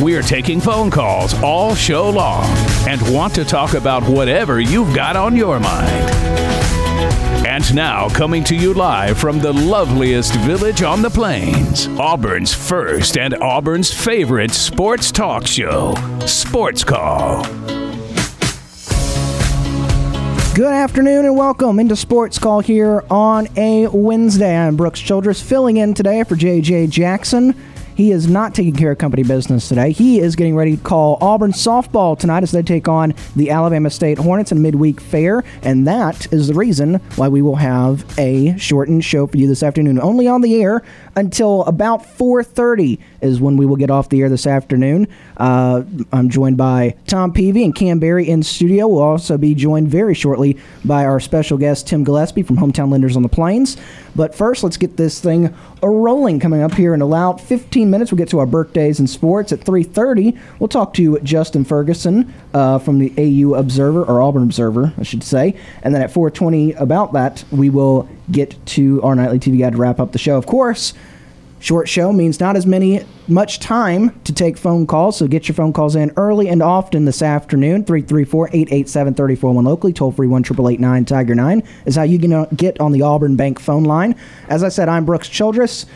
We're taking phone calls all show long and want to talk about whatever you've got on your mind. And now, coming to you live from the loveliest village on the plains, Auburn's first and Auburn's favorite sports talk show, Sports Call. Good afternoon and welcome into Sports Call here on a Wednesday. I'm Brooks Childress filling in today for JJ Jackson. He is not taking care of company business today. He is getting ready to call Auburn softball tonight as they take on the Alabama State Hornets in midweek fair, and that is the reason why we will have a shortened show for you this afternoon. Only on the air until about 4:30 is when we will get off the air this afternoon. Uh, I'm joined by Tom Peavy and Cam Berry in studio. We'll also be joined very shortly by our special guest Tim Gillespie from Hometown Lenders on the Plains. But first, let's get this thing a rolling. Coming up here in about 15 minutes, we'll get to our birthdays and sports. At 3:30, we'll talk to Justin Ferguson uh, from the AU Observer or Auburn Observer, I should say. And then at 4:20, about that, we will get to our nightly TV guide to wrap up the show. Of course. Short show means not as many much time to take phone calls, so get your phone calls in early and often this afternoon. 334-887-3401 locally, toll free 1 Tiger 9 is how you can get on the Auburn Bank phone line. As I said, I'm Brooks Childress.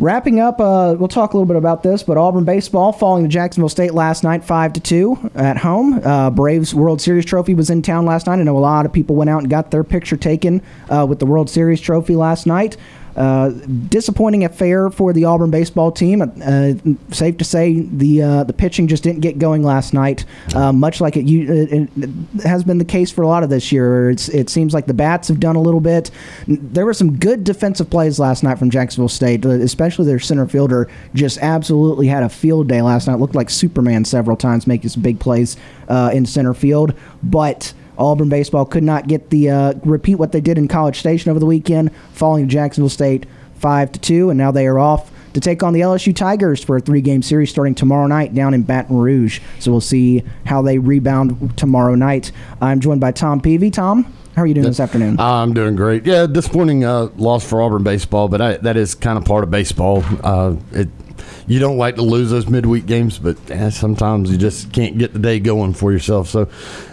Wrapping up, uh, we'll talk a little bit about this, but Auburn baseball falling to Jacksonville State last night, five to two at home. Uh, Braves World Series trophy was in town last night. I know a lot of people went out and got their picture taken uh, with the World Series trophy last night. Uh, disappointing affair for the Auburn baseball team. Uh, safe to say the uh, the pitching just didn't get going last night, uh, much like it, it, it, has been the case for a lot of this year. It's, it seems like the bats have done a little bit. There were some good defensive plays last night from Jacksonville State, uh, especially their center fielder just absolutely had a field day last night. Looked like Superman several times, making some big plays in center field, but. Auburn baseball could not get the uh, repeat what they did in College Station over the weekend, falling to Jacksonville State five to two, and now they are off to take on the LSU Tigers for a three-game series starting tomorrow night down in Baton Rouge. So we'll see how they rebound tomorrow night. I'm joined by Tom Peavy. Tom, how are you doing this afternoon? I'm doing great. Yeah, disappointing uh, loss for Auburn baseball, but I, that is kind of part of baseball. Uh, it you don't like to lose those midweek games, but eh, sometimes you just can't get the day going for yourself. So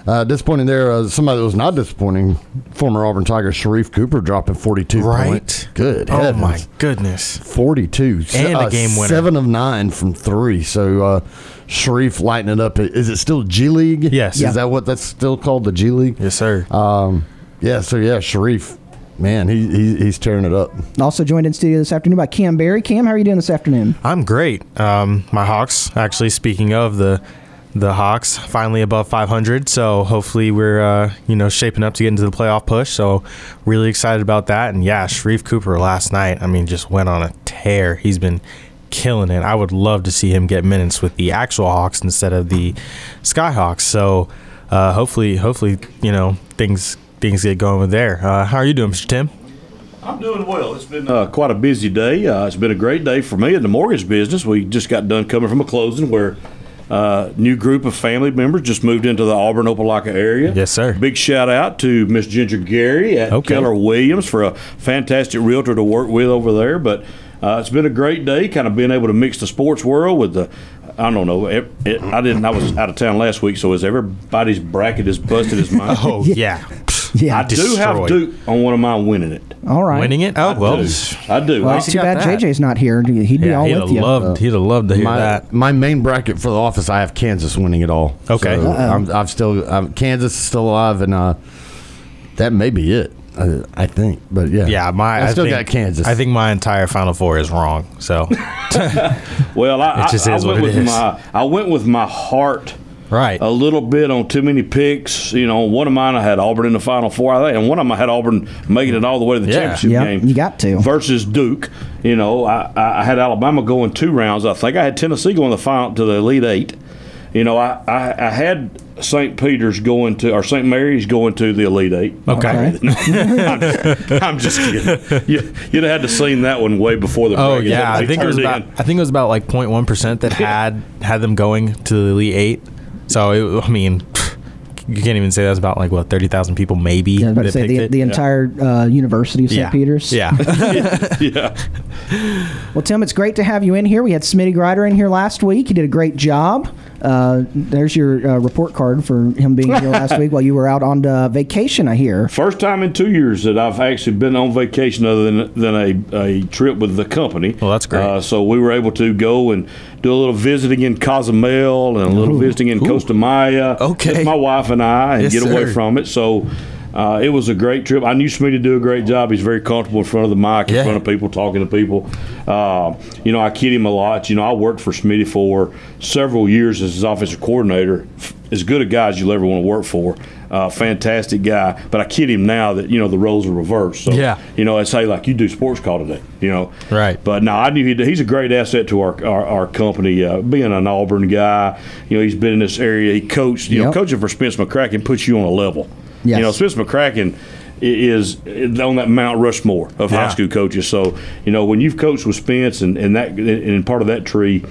uh, disappointing there. Uh, somebody that was not disappointing, former Auburn Tiger Sharife Cooper dropping 42 right? points. Good. Oh heavens. my goodness. 42 and uh, a game winner. Seven of nine from three. So. Uh, Sharife lighting it up. Is it still G League? Yes. Is yeah. that what that's still called, the G League? Yes, sir. Um, yeah. So yeah, Sharife man, he, he, he's tearing it up. Also joined in studio this afternoon by Cam Barry. Cam, how are you doing this afternoon? I'm great. Um, my Hawks, actually, speaking of the the Hawks, finally above 500. So hopefully we're uh, you know shaping up to get into the playoff push. So really excited about that. And yeah, Sharife Cooper last night, I mean, just went on a tear. He's been killing it. I would love to see him get minutes with the actual Hawks instead of the Skyhawks. So uh, hopefully, hopefully, you know things things get going with there. Uh, how are you doing, Mr. Tim? I'm doing well. It's been uh, quite a busy day. Uh, it's been a great day for me in the mortgage business. We just got done coming from a closing where a uh, new group of family members just moved into the Auburn Opelika area. Yes, sir. Big shout out to Miss Ginger Gary at Okay. Keller Williams for a fantastic realtor to work with over there. But uh, it's been a great day, kind of being able to mix the sports world with the. I don't know. It, it, I didn't. I was out of town last week, so is everybody's bracket as busted as mine? Oh yeah, Yeah. I do have destroyed. Duke on one of mine winning it. All right. winning it. I Oh well, do. I do. Well, I- it's too bad that. JJ's not here. He'd be yeah, all he'd with have you. loved. He'd have loved to hear my, that. my main bracket for the office, I have Kansas winning it all. Okay. So I'm, I'm still I'm, Kansas is still alive, and uh, that may be it. I think, but yeah, Yeah, my I still think, got Kansas. I think my entire Final Four is wrong. So Well, I, It just I, is I what went it with is. my I went with my heart right, a little bit on too many picks. You know, one of mine I had Auburn in the Final Four, I think, and one of them I had Auburn making it all the way to the Yeah. championship Yeah, game. you got to. versus Duke. You know, I, I I had Alabama going two rounds. I think I had Tennessee going to the final to the Elite Eight. you know, I, I, I had St. Peter's going to or St. Mary's going to the Elite Eight. Okay. I'm, I'm just kidding. You, you'd have had to seen that one way before the. Oh yeah, I think it was turned about. I think it was about like 0.1 percent that had had them going to the Elite Eight. So it, I mean, you can't even say that's about like what 30,000 people maybe. Yeah, I was about to that say picked the, it. the entire uh, University of St. yeah. Peters. Yeah. yeah. Well, Tim, it's great to have you in here. We had Smitty Grider in here last week. He did a great job. Uh, there's your uh, report card for him being here last week while you were out on uh, vacation. I hear. First time in two years that I've actually been on vacation other than than a, a trip with the company. Well, that's great. Uh, so we were able to go and do a little visiting in Cozumel and a little visiting in Costa Maya. Okay. Just my wife and I, and Yes, get away sir. from it. So. Uh, it was a great trip. I knew Smitty to do a great job. He's very comfortable in front of the mic, in Yeah. front of people, talking to people. Uh, you know, I kid him a lot. You know, I worked for Smitty for several years as his offensive coordinator. As good a guy as you'll ever want to work for. Uh, fantastic guy. But I kid him now that, you know, the roles are reversed. So, Yeah. you know, I say, like, you do sports call today, you know. Right. But no, I knew he'd, he's a great asset to our our, our company. Uh, being an Auburn guy, you know, he's been in this area. He coached, you know, coaching for Spence McCracken puts you on a level. Yes. You know, Spence McCracken is on that Mount Rushmore of high school coaches. So, you know, when you've coached with Spence and, and that and part of that tree,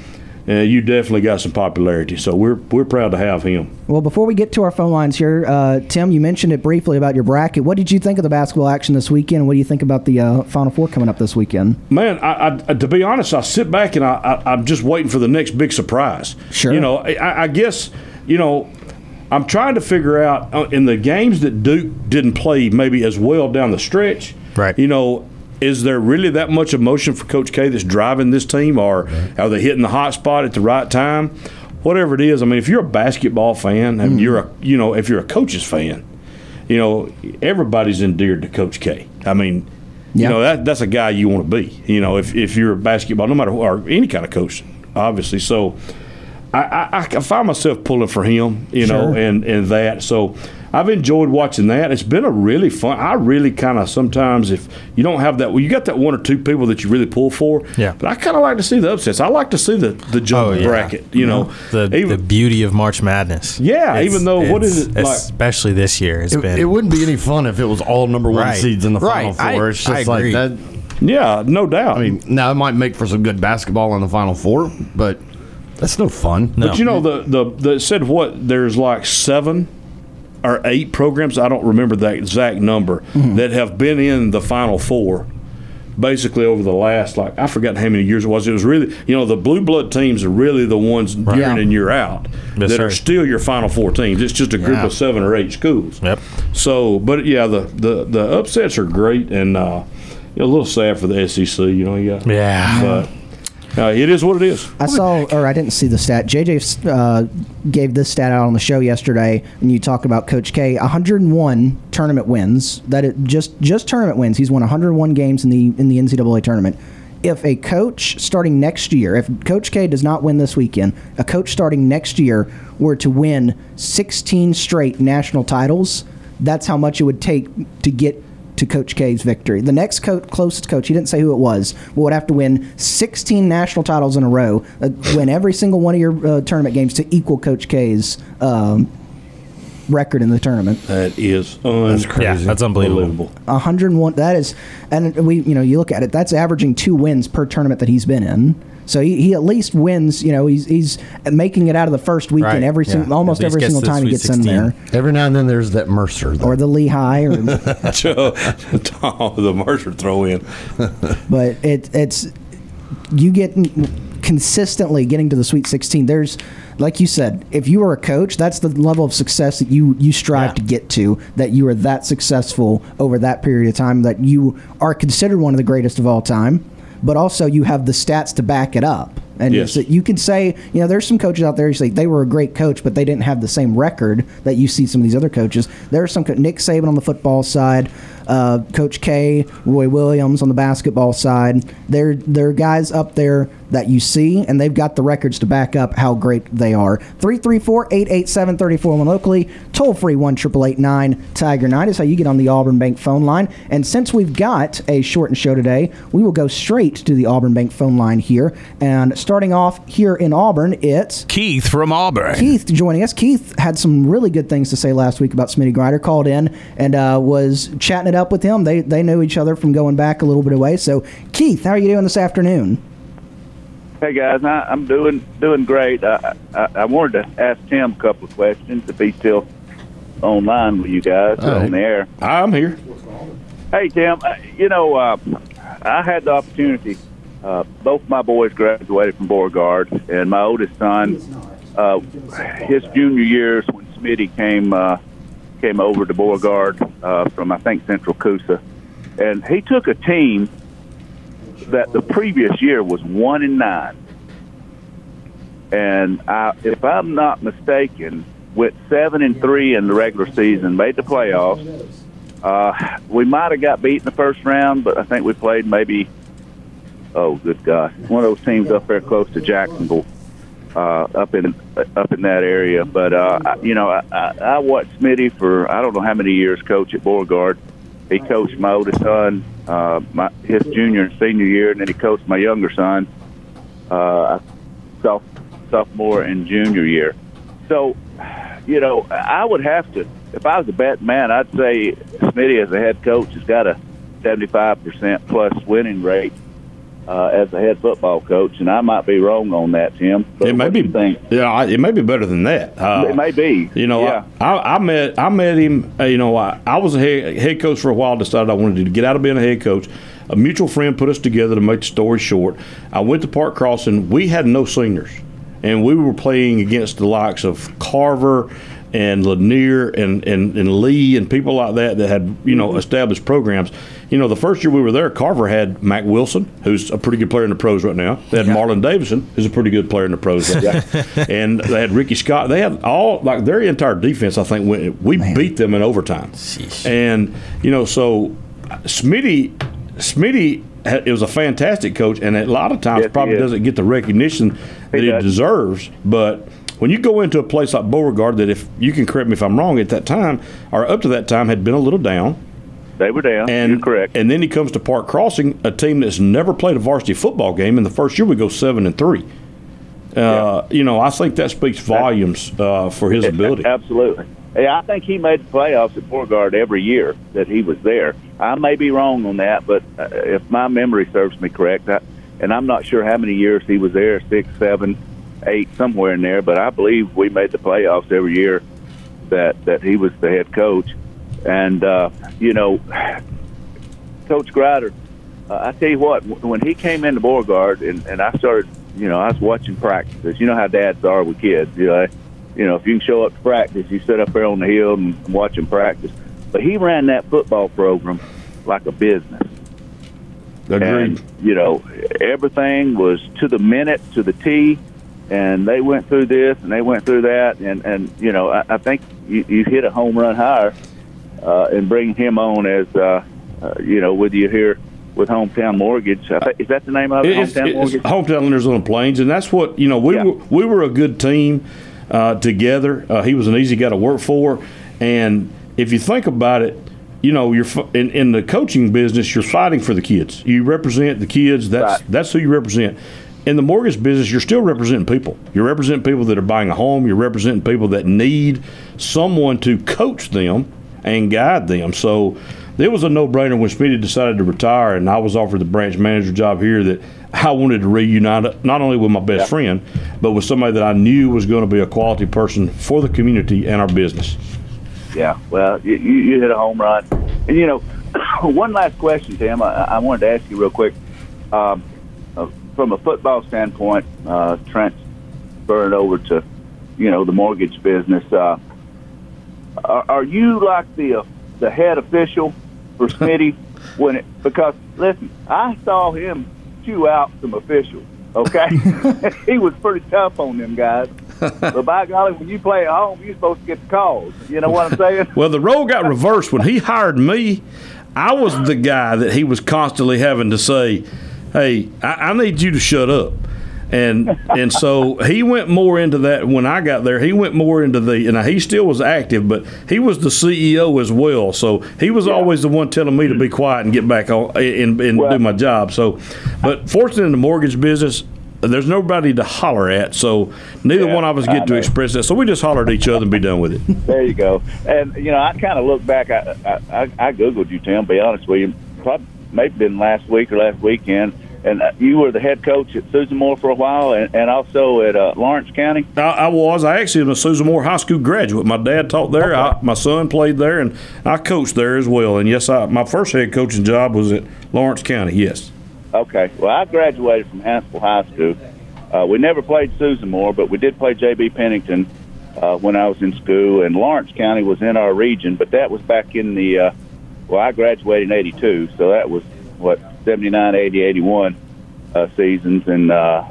uh, you definitely got some popularity. So we're we're proud to have him. Well, before we get to our phone lines here, uh, Tim, you mentioned it briefly about your bracket. What did you think of the basketball action this weekend? What do you think about the uh, Final Four coming up this weekend? Man, I, I, to be honest, I sit back and I, I'm just waiting for the next big surprise. Sure. You know, I, I guess, you know, I'm trying to figure out uh, in the games that Duke didn't play maybe as well down the stretch. Right. You know, is there really that much emotion for Coach K that's driving this team, or are they hitting the hot spot at the right time? Whatever it is, I mean, if you're a basketball fan and you're a, you know, if you're a coach's fan, you know, everybody's endeared to Coach K. I mean, Yeah. you know that that's a guy you want to be. You know, if, if you're a basketball, no matter who, or any kind of coach, obviously. So, I, I, I find myself pulling for him. You know, Sure. and and that. So, I've enjoyed watching that. It's been a really fun. I really kind of sometimes if you don't have that, well, you got that one or two people that you really pull for. Yeah. But I kind of like to see the upsets. I like to see the the jumbo Oh, yeah. bracket. You know, the, even- the beauty of March Madness. Yeah, It's- even though- what is it's- is it like- Especially this year, it's It, been. it wouldn't be any fun if it was all number one Right. seeds in the final four. I- it's just I like agree. that. yeah, no doubt. I mean, now it might make for some good basketball in the final four, but that's no fun. No. But you know the the the said what there's like seven or eight programs I don't remember that exact number that have been in the final four. Basically, over the last like I forgot how many years it was. It was really you know the blue blood teams are really the ones year in and year out Yes, that sir. are still your final four teams. It's just a group Yeah. of seven or eight schools. Yep. So, but yeah, the the the upsets are great and uh, a little sad for the SEC. You know, you got Yeah. but uh, it is what it is. I saw, or I didn't see the stat. JJ uh, gave this stat out on the show yesterday, and you talk about Coach K. 101 tournament wins. That it just just tournament wins. He's won 101 games in the in the NCAA tournament. If a coach starting next year, if Coach K does not win this weekend, a coach starting next year were to win 16 straight national titles, that's how much it would take to get to Coach K's victory. The next co- closest coach, he didn't say who it was, but would have to win 16 national titles in a row, uh, win every single one of your uh, tournament games to equal Coach K's um, record in the tournament. That is un- Yeah, that's unbelievable. 101. That is, and we, you know, you look at it. That's averaging two wins per tournament that he's been in. So he, he at least wins. You know, he's he's making it out of the first weekend Right, every yeah. single, almost every single time he Sweet gets in there, Every now and then there's that Mercer. though. or the Lehigh, or Joe, Tom, the Mercer throw in. but it, it's you get consistently getting to the Sweet 16. There's, like you said, if you are a coach, that's the level of success that you you strive Yeah. to get to. That you are that successful over that period of time. That you are considered one of the greatest of all time, but also you have the stats to back it up. And Yes. so you can say, you know, there's some coaches out there who say they were a great coach, but they didn't have the same record that you see some of these other coaches. There are some co- Nick Saban on the football side, uh, Coach K, Roy Williams on the basketball side. They're they're guys up there that you see, and they've got the records to back up how great they are. 334 887 34 locally, toll free 1 888 Tiger 9 is how you get on the Auburn Bank phone line. And since we've got a shortened show today, we will go straight to the Auburn Bank phone line here. And starting off here in Auburn, it's Keith from Auburn. Keith joining us. Keith had some really good things to say last week about Smitty Grider. Called in and uh, was chatting it up with him. They they knew each other from going back a little bit away. So, Keith, how are you doing this afternoon? Hey guys, I, I'm doing doing great. I, I, I wanted to ask Tim a couple of questions if he's still online with you guys right. on the air. I'm here. Hey Tim, uh, you know uh, I had the opportunity. Uh, both my boys graduated from Beauregard, and my oldest son, uh, his junior years when Smitty came uh, came over to Beauregard uh, from I think Central Coosa, and he took a team that the previous year was one and nine, and I, if I'm not mistaken, went seven and three in the regular season, made the playoffs. Uh, we might have got beat in the first round, but I think we played maybe. Oh, good gosh! One of those teams up there close to Jacksonville, uh, up in up in that area. But uh, I, you know, I, I, I watched Smitty for I don't know how many years coach at Beauregard. He coached my oldest son uh, my his junior and senior year, and then he coached my younger son, uh, soph- sophomore and junior year. So, you know, I would have to, if I was a bet man, I'd say Smitty as a head coach has got a 75% plus winning rate uh, as a head football coach, and I might be wrong on that, Tim. But It may be. think? Yeah, I- it may be better than that. Uh, it may be. You know, yeah. I, I, met I met him. Uh, you know, I, I was a head, head coach for a while. Decided I wanted to get out of being a head coach. A mutual friend put us together. To make the story short, I went to Park Crossing. We had no seniors, and we were playing against the likes of Carver and Lanier and, and, and Lee and people like that that had you know established programs. You know, the first year we were there, Carver had Mack Wilson, who's a pretty good player in the pros right now. They had Marlon Davidson, who's a pretty good player in the pros right now. and they had Ricky Scott. They had all like their entire defense. I think went, we beat them in overtime. And you know, so Smitty, Smitty, it was a fantastic coach, and a lot of times Yes, probably doesn't get the recognition that he does. deserves. But when you go into a place like Beauregard, that if you can correct me if I'm wrong, at that time or up to that time had been a little down, They were down. and You're correct. And then he comes to Park Crossing, a team that's never played a varsity football game. In the first year, we go seven and three. Uh, You know, I think that speaks volumes uh, for his ability. Absolutely. Yeah, I think he made the playoffs at Beauregard every year that he was there. I may be wrong on that, but uh, if my memory serves me correct, I, and I'm not sure how many years he was there six, seven, eight, somewhere in there, but I believe we made the playoffs every year that, that he was the head coach. And, uh, you know, Coach Grider, uh, I tell you what, when he came into Beauregard and, and I started, you know, I was watching practices. You know how dads are with kids. You know, you know, if you can show up to practice, you sit up there on the hill and watch him practice. But he ran that football program like a business. Agreed. And, you know, everything was to the minute, to the T, and they went through this and they went through that. And, and you know, I, I think you, you hit a home run higher uh, in bringing him on as, uh, uh, you know, with you here with Hometown Mortgage. Is that the name of it? It's, Hometown it's Mortgage? hometown lenders on the plains, and that's what you know. We Yeah. were we were a good team uh, together. Uh, he was an easy guy to work for, and if you think about it, you know, you're in, in the coaching business. You're fighting for the kids. You represent the kids. That's Right. that's who you represent. In the mortgage business, you're still representing people. You're representing people that are buying a home. You're representing people that need someone to coach them and guide them. So it was a no-brainer when Smitty decided to retire, and I was offered the branch manager job here. That I wanted to reunite not only with my best friend, but with somebody that I knew was going to be a quality person for the community and our business. Yeah, well, you, you hit a home run. And, you know, one last question, Tim. I, I wanted to ask you real quick. Um, from a football standpoint, uh, transferring over to, you know, the mortgage business, uh, are, are you like the uh, the head official for Smitty when it, because listen, I saw him chew out some officials. Okay, he was pretty tough on them guys. But by golly, when you play at home, you're supposed to get the calls. You know what I'm saying? Well, the role got reversed when he hired me. I was the guy that he was constantly having to say, "Hey, I, I need you to shut up." and and so he went more into that when I got there. He went more into the and he still was active, but he was the CEO as well. So he was Yeah. always the one telling me to be quiet and get back on and, and Well- do my job. So, but fortunately in the mortgage business. There's nobody to holler at, so neither Yeah, one of us get to express that. So we just holler at each other and be done with it. There you go. And you know, I kind of look back. I, I I I googled you, Tim. Be honest with you, probably maybe been last week or last weekend. And uh, you were the head coach at Susan Moore for a while, and, and also at uh, Lawrence County. I, I was. I actually am a Susan Moore High School graduate. My dad taught there. I, my son played there, and I coached there as well. And yes, I, my first head coaching job was at Lawrence County. Yes. Okay. Well, I graduated from Hanceville High School. Uh, we never played Susan Moore, but we did play J.B. Pennington uh, when I was in school, and Lawrence County was in our region, but that was back in the. Uh, well, I graduated in '82, so that was what '79, '80, '81 uh, seasons, and uh,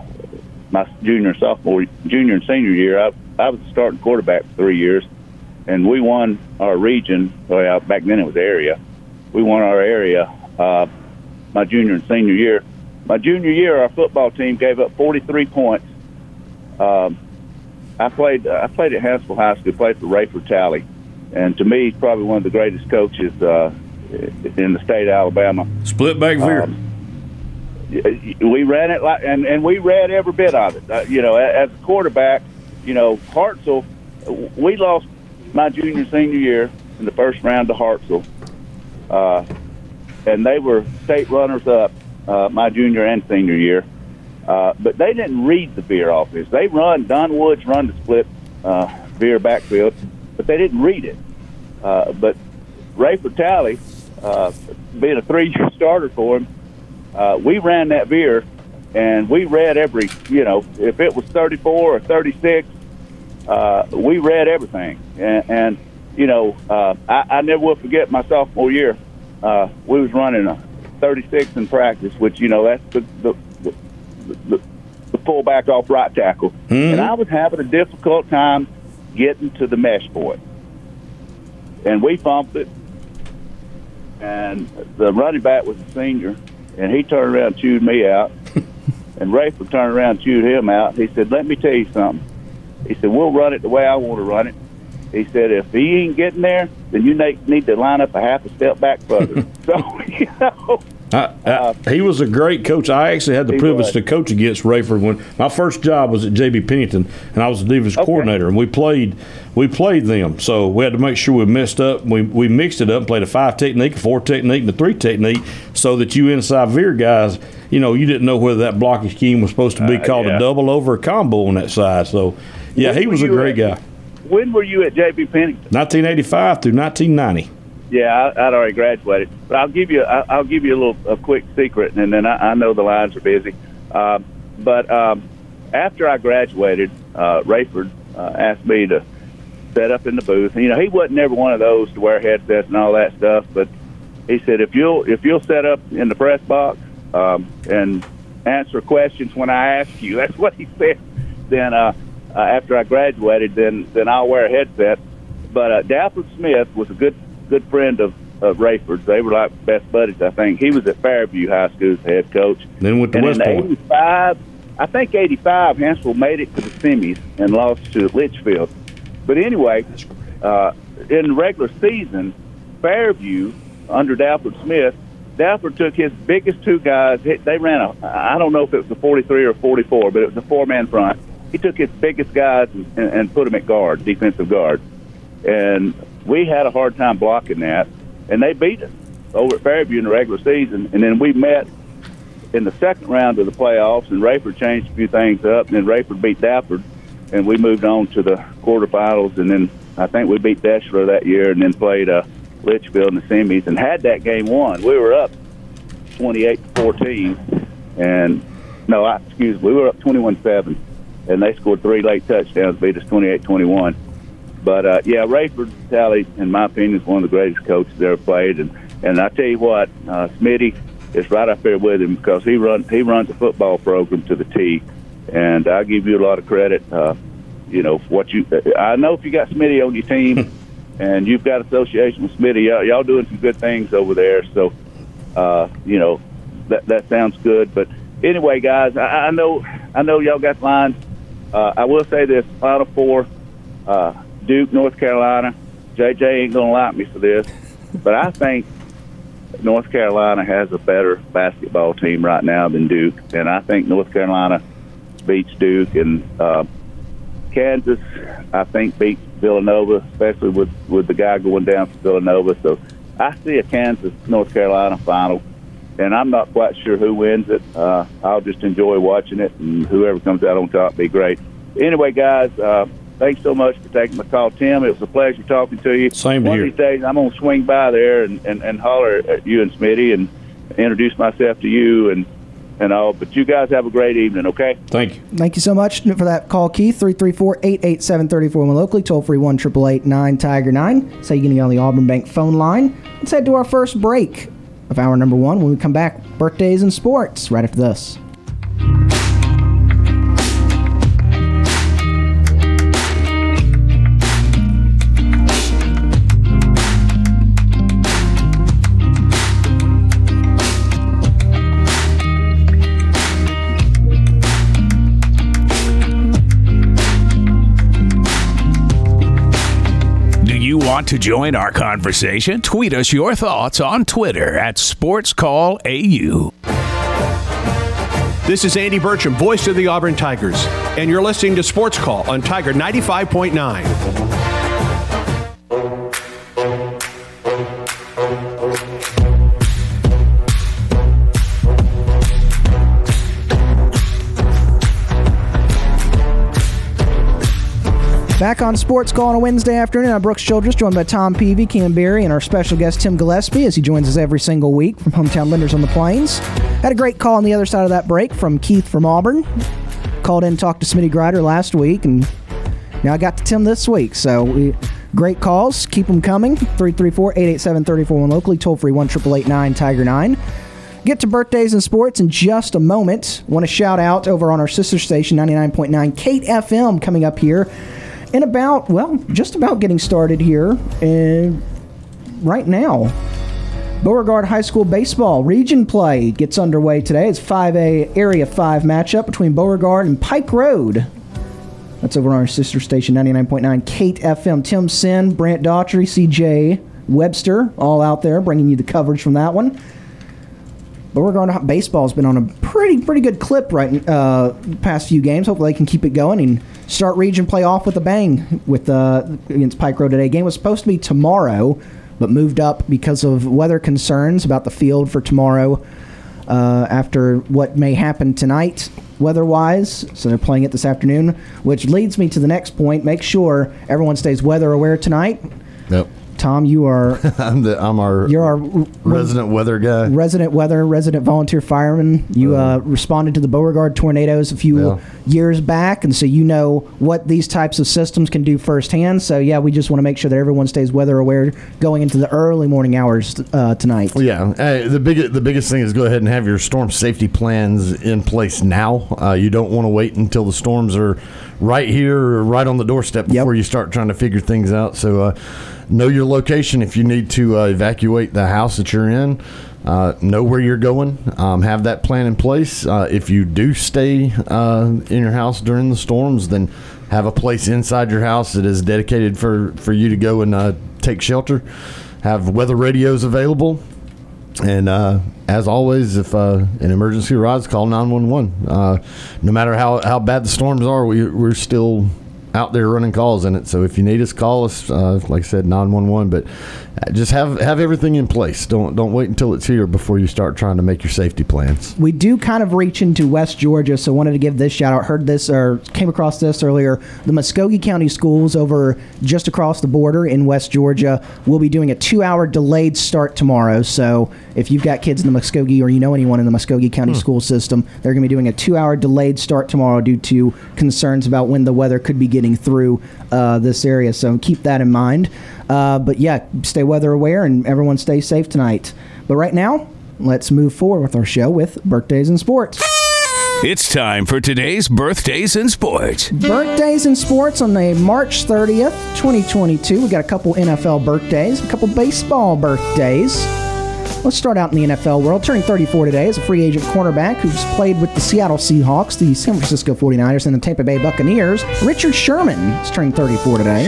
my junior, sophomore, junior and senior year, I, I was starting quarterback for three years, and we won our region. Well, back then it was area. We won our area uh, my junior and senior year. My junior year, our football team gave up 43 points. Um, I played. I played at Hanceville High School. Played for Rayford Talley, and to me, he's probably one of the greatest coaches uh, in the state of Alabama. Split back veer. Um, we ran it like, and and we read every bit of it. Uh, you know, as a quarterback, you know, Hartselle, we lost my junior senior year in the first round to Hartselle, uh, and they were state runners up uh, my junior and senior year. Uh, but they didn't read the veer offense. They run Don Woods run the split uh, veer backfield, but they didn't read it. Uh, but Rayford Talley, uh, being a three-year starter for him, uh, we ran that veer, and we read every, you know, if it was 34 or 36, uh, we read everything. And, and you know, uh, I, I never will forget my sophomore year. Uh, we was running a 36 in practice, which you know that's the the, the, the, the fullback off right tackle, and I was having a difficult time getting to the mesh point. point, and we bumped it. And the running back was a senior, and he turned around and chewed me out. and Rayford turned around and chewed him out. He said, "Let me tell you something." He said, "We'll run it the way I want to run it." He said, "If he ain't getting there, then you need to line up a half a step back further." so you know, I, I, he was a great coach. I actually had the privilege was. to coach against Rayford when my first job was at JB Pennington, and I was the defense Okay. coordinator, and we played we played them. So we had to make sure we messed up. We we mixed it up and played a five technique, a four technique, and a three technique, so that you inside veer guys, you know, you didn't know whether that blocking scheme was supposed to be Uh, called yeah. a double over or combo on that side. So yeah, When he was a great at- guy. when were you at JB Pennington? 1985 through 1990. Yeah, I, I'd already graduated, but I'll give you I, I'll give you a little a quick secret, and then I, I know the lines are busy. Um, but um, after I graduated, uh, Rayford uh, asked me to set up in the booth. And, you know, he wasn't never one of those to wear headsets and all that stuff, but he said if you'll if you'll set up in the press box um, and answer questions when I ask you, that's what he said. Then uh, uh, after I graduated, then then I'll wear a headset. But uh, Dalford Smith was a good good friend of, of Rayford's. They were like best buddies, I think. He was at Fairview High School as head coach. Then went to and West in Point. '85, I think '85, Hanceville made it to the semis and lost to Litchfield. But anyway, uh, in the regular season, Fairview under Dalford Smith, Dalford took his biggest two guys. They ran a, I don't know if it was a 43 or 44, but it was a four-man front. He took his biggest guys and, and, and put them at guard, defensive guard, and we had a hard time blocking that, and they beat us over at Fairview in the regular season. And then we met in the second round of the playoffs, and Rayford changed a few things up, and then Rayford beat Dafford, and we moved on to the quarterfinals, and then I think we beat Deshler that year, and then played uh, Litchfield in the semis, and had that game won. We were up 28 to 14, and no, I, excuse me, we were up 21-7, and they scored three late touchdowns, beat us 28-21. But uh, yeah, Rayford Talley, in my opinion, is one of the greatest coaches ever played, and and I tell you what, uh, Smitty is right up there with him because he run he runs a football program to the T, and I give you a lot of credit. Uh, you know what you. I know if you got Smitty on your team, and you've got association with Smitty, y'all, y'all doing some good things over there. So, uh, you know, that that sounds good. But anyway, guys, I, I know I know y'all got lines. Uh, I will say this: Final Four, uh, Duke, North Carolina. JJ ain't gonna like me for this, but I think North Carolina has a better basketball team right now than Duke, and I think North Carolina beats Duke, and uh, Kansas, I think beats Villanova, especially with with the guy going down for Villanova. So I see a Kansas North Carolina final, and I'm not quite sure who wins it. Uh, I'll just enjoy watching it, and whoever comes out on top be great. Anyway, guys. Uh, Thanks so much for taking my call, Tim. It was a pleasure talking to you. Same One here. of these days, I'm going to swing by there and, and, and holler at you and Smitty and introduce myself to you and, and all. But you guys have a great evening, okay? Thank you. Thank you so much for that call, Keith. 334 887 34 locally, toll free 1 9 Tiger 9. So you can get on the Auburn Bank phone line. Let's head to our first break of hour number one. When we come back, birthdays and sports right after this. Want to join our conversation? Tweet us your thoughts on Twitter at SportsCallAU. This is Andy Burcham, voice of the Auburn Tigers, and you're listening to Sports Call on Tiger 95.9. Back on Sports Call on a Wednesday afternoon, I'm Brooks Childress, joined by Tom Peavy, Cam Berry, and our special guest Tim Gillespie as he joins us every single week from Hometown Lenders on the Plains. Had a great call on the other side of that break from Keith from Auburn. Called in, talked to Smitty Grider last week, and now I got to Tim this week. So we, great calls. Keep them coming. 334 887 341 locally, toll free 1 Tiger 9. Get to birthdays and sports in just a moment. Want to shout out over on our sister station, 99.9 Kate FM, coming up here in about, well, just about getting started here uh, right now. Beauregard High School baseball region play gets underway today. It's 5A Area 5 matchup between Beauregard and Pike Road. That's over on our sister station, 99.9 Kate FM. Tim Sin, Brant Daughtry, CJ Webster, all out there bringing you the coverage from that one. Beauregard baseball's been on a pretty pretty good clip right uh, past few games. Hopefully they can keep it going and start region play off with a bang with uh, against Pike Road today. Game was supposed to be tomorrow, but moved up because of weather concerns about the field for tomorrow. Uh, after what may happen tonight, weather-wise, so they're playing it this afternoon. Which leads me to the next point: make sure everyone stays weather aware tonight. Yep. Tom, you are I'm the I'm our you're our resident weather guy. resident weather, resident volunteer fireman. You uh, responded to the Beauregard tornadoes a few Yeah. years back, and so you know what these types of systems can do firsthand. So yeah, we just want to make sure that everyone stays weather aware going into the early morning hours uh, tonight. Well, yeah, uh, the big the biggest thing is go ahead and have your storm safety plans in place now. Uh, you don't want to wait until the storms are right here, or right on the doorstep Yep. before you start trying to figure things out. So, uh, know your location if you need to uh, evacuate the house that you're in. Uh, know where you're going. Um, have that plan in place. Uh, if you do stay uh, in your house during the storms, then have a place inside your house that is dedicated for for you to go and uh, take shelter. Have weather radios available. And uh, as always, if uh, an emergency arises, call 911. Uh, no matter how, how bad the storms are, we, we're still out there running calls in it. So if you need us, call us. Uh, like I said, 911. But uh, just have have everything in place. Don't don't wait until it's here before you start trying to make your safety plans. we do kind of reach into West Georgia, so wanted to give this shout out. Heard this or came across this earlier. The Muscogee County schools over just across the border in West Georgia will be doing a two-hour delayed start tomorrow. So if you've got kids in the Muscogee or you know anyone in the Muscogee County school system, they're going to be doing a two-hour delayed start tomorrow due to concerns about when the weather could be getting through uh, this area. So keep that in mind. Uh, but yeah, stay weather aware and everyone stay safe tonight. But right now, let's move forward with our show with birthdays and sports. It's time for today's birthdays and sports. Birthdays and sports on the March 30th, 2022. We got a couple NFL birthdays, a couple baseball birthdays. Let's start out in the NFL world. Turning 34 today is a free agent cornerback who's played with the Seattle Seahawks, the San Francisco 49ers, and the Tampa Bay Buccaneers. Richard Sherman is turning 34 today.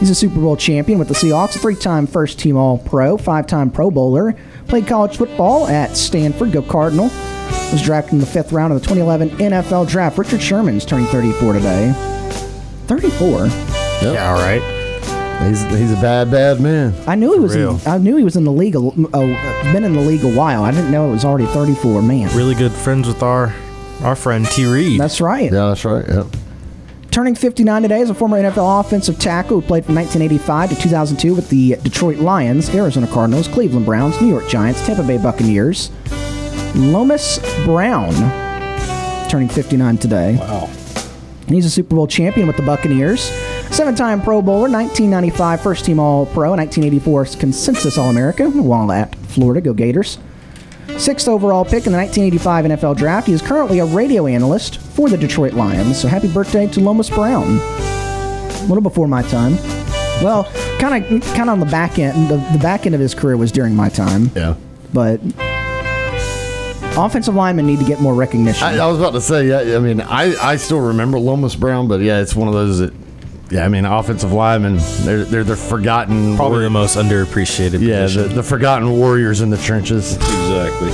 He's a Super Bowl champion with the Seahawks, a three time first team All Pro, five time Pro Bowler. Played college football at Stanford, go Cardinal. Was drafted in the fifth round of the 2011 NFL Draft. Richard Sherman's turning 34 today. 34. Yeah, all right. He's he's a bad bad man. I knew he was. In, real. I knew he was in the league. a- Oh, been in the league a while. I didn't know it was already 34. Man, Really good friends with our our friend T Reed. that's right. Yeah, that's right. Yep. Turning 59 today is a former NFL offensive tackle who played from 1985 to 2002 with the Detroit Lions, Arizona Cardinals, Cleveland Browns, New York Giants, Tampa Bay Buccaneers. Lomas Brown, turning 59 today. Wow. And he's a Super Bowl champion with the Buccaneers. Seven time Pro Bowler, 1995 First Team All Pro, 1984 Consensus All America while at Florida. Go Gators. Sixth overall pick in the 1985 NFL Draft. He is currently a radio analyst for the Detroit Lions. So happy birthday to Lomas Brown. A little before my time. Well, kind of, kind of on the back end. The, the back end of his career was during my time, Yeah. but offensive linemen need to get more recognition. I, I was about to say, yeah. I mean, I, I still remember Lomas Brown, but yeah, it's one of those that, yeah. I mean, offensive linemen, they're they're the forgotten. Probably warri- the most underappreciated yeah, the, position. the forgotten warriors in the trenches. Exactly.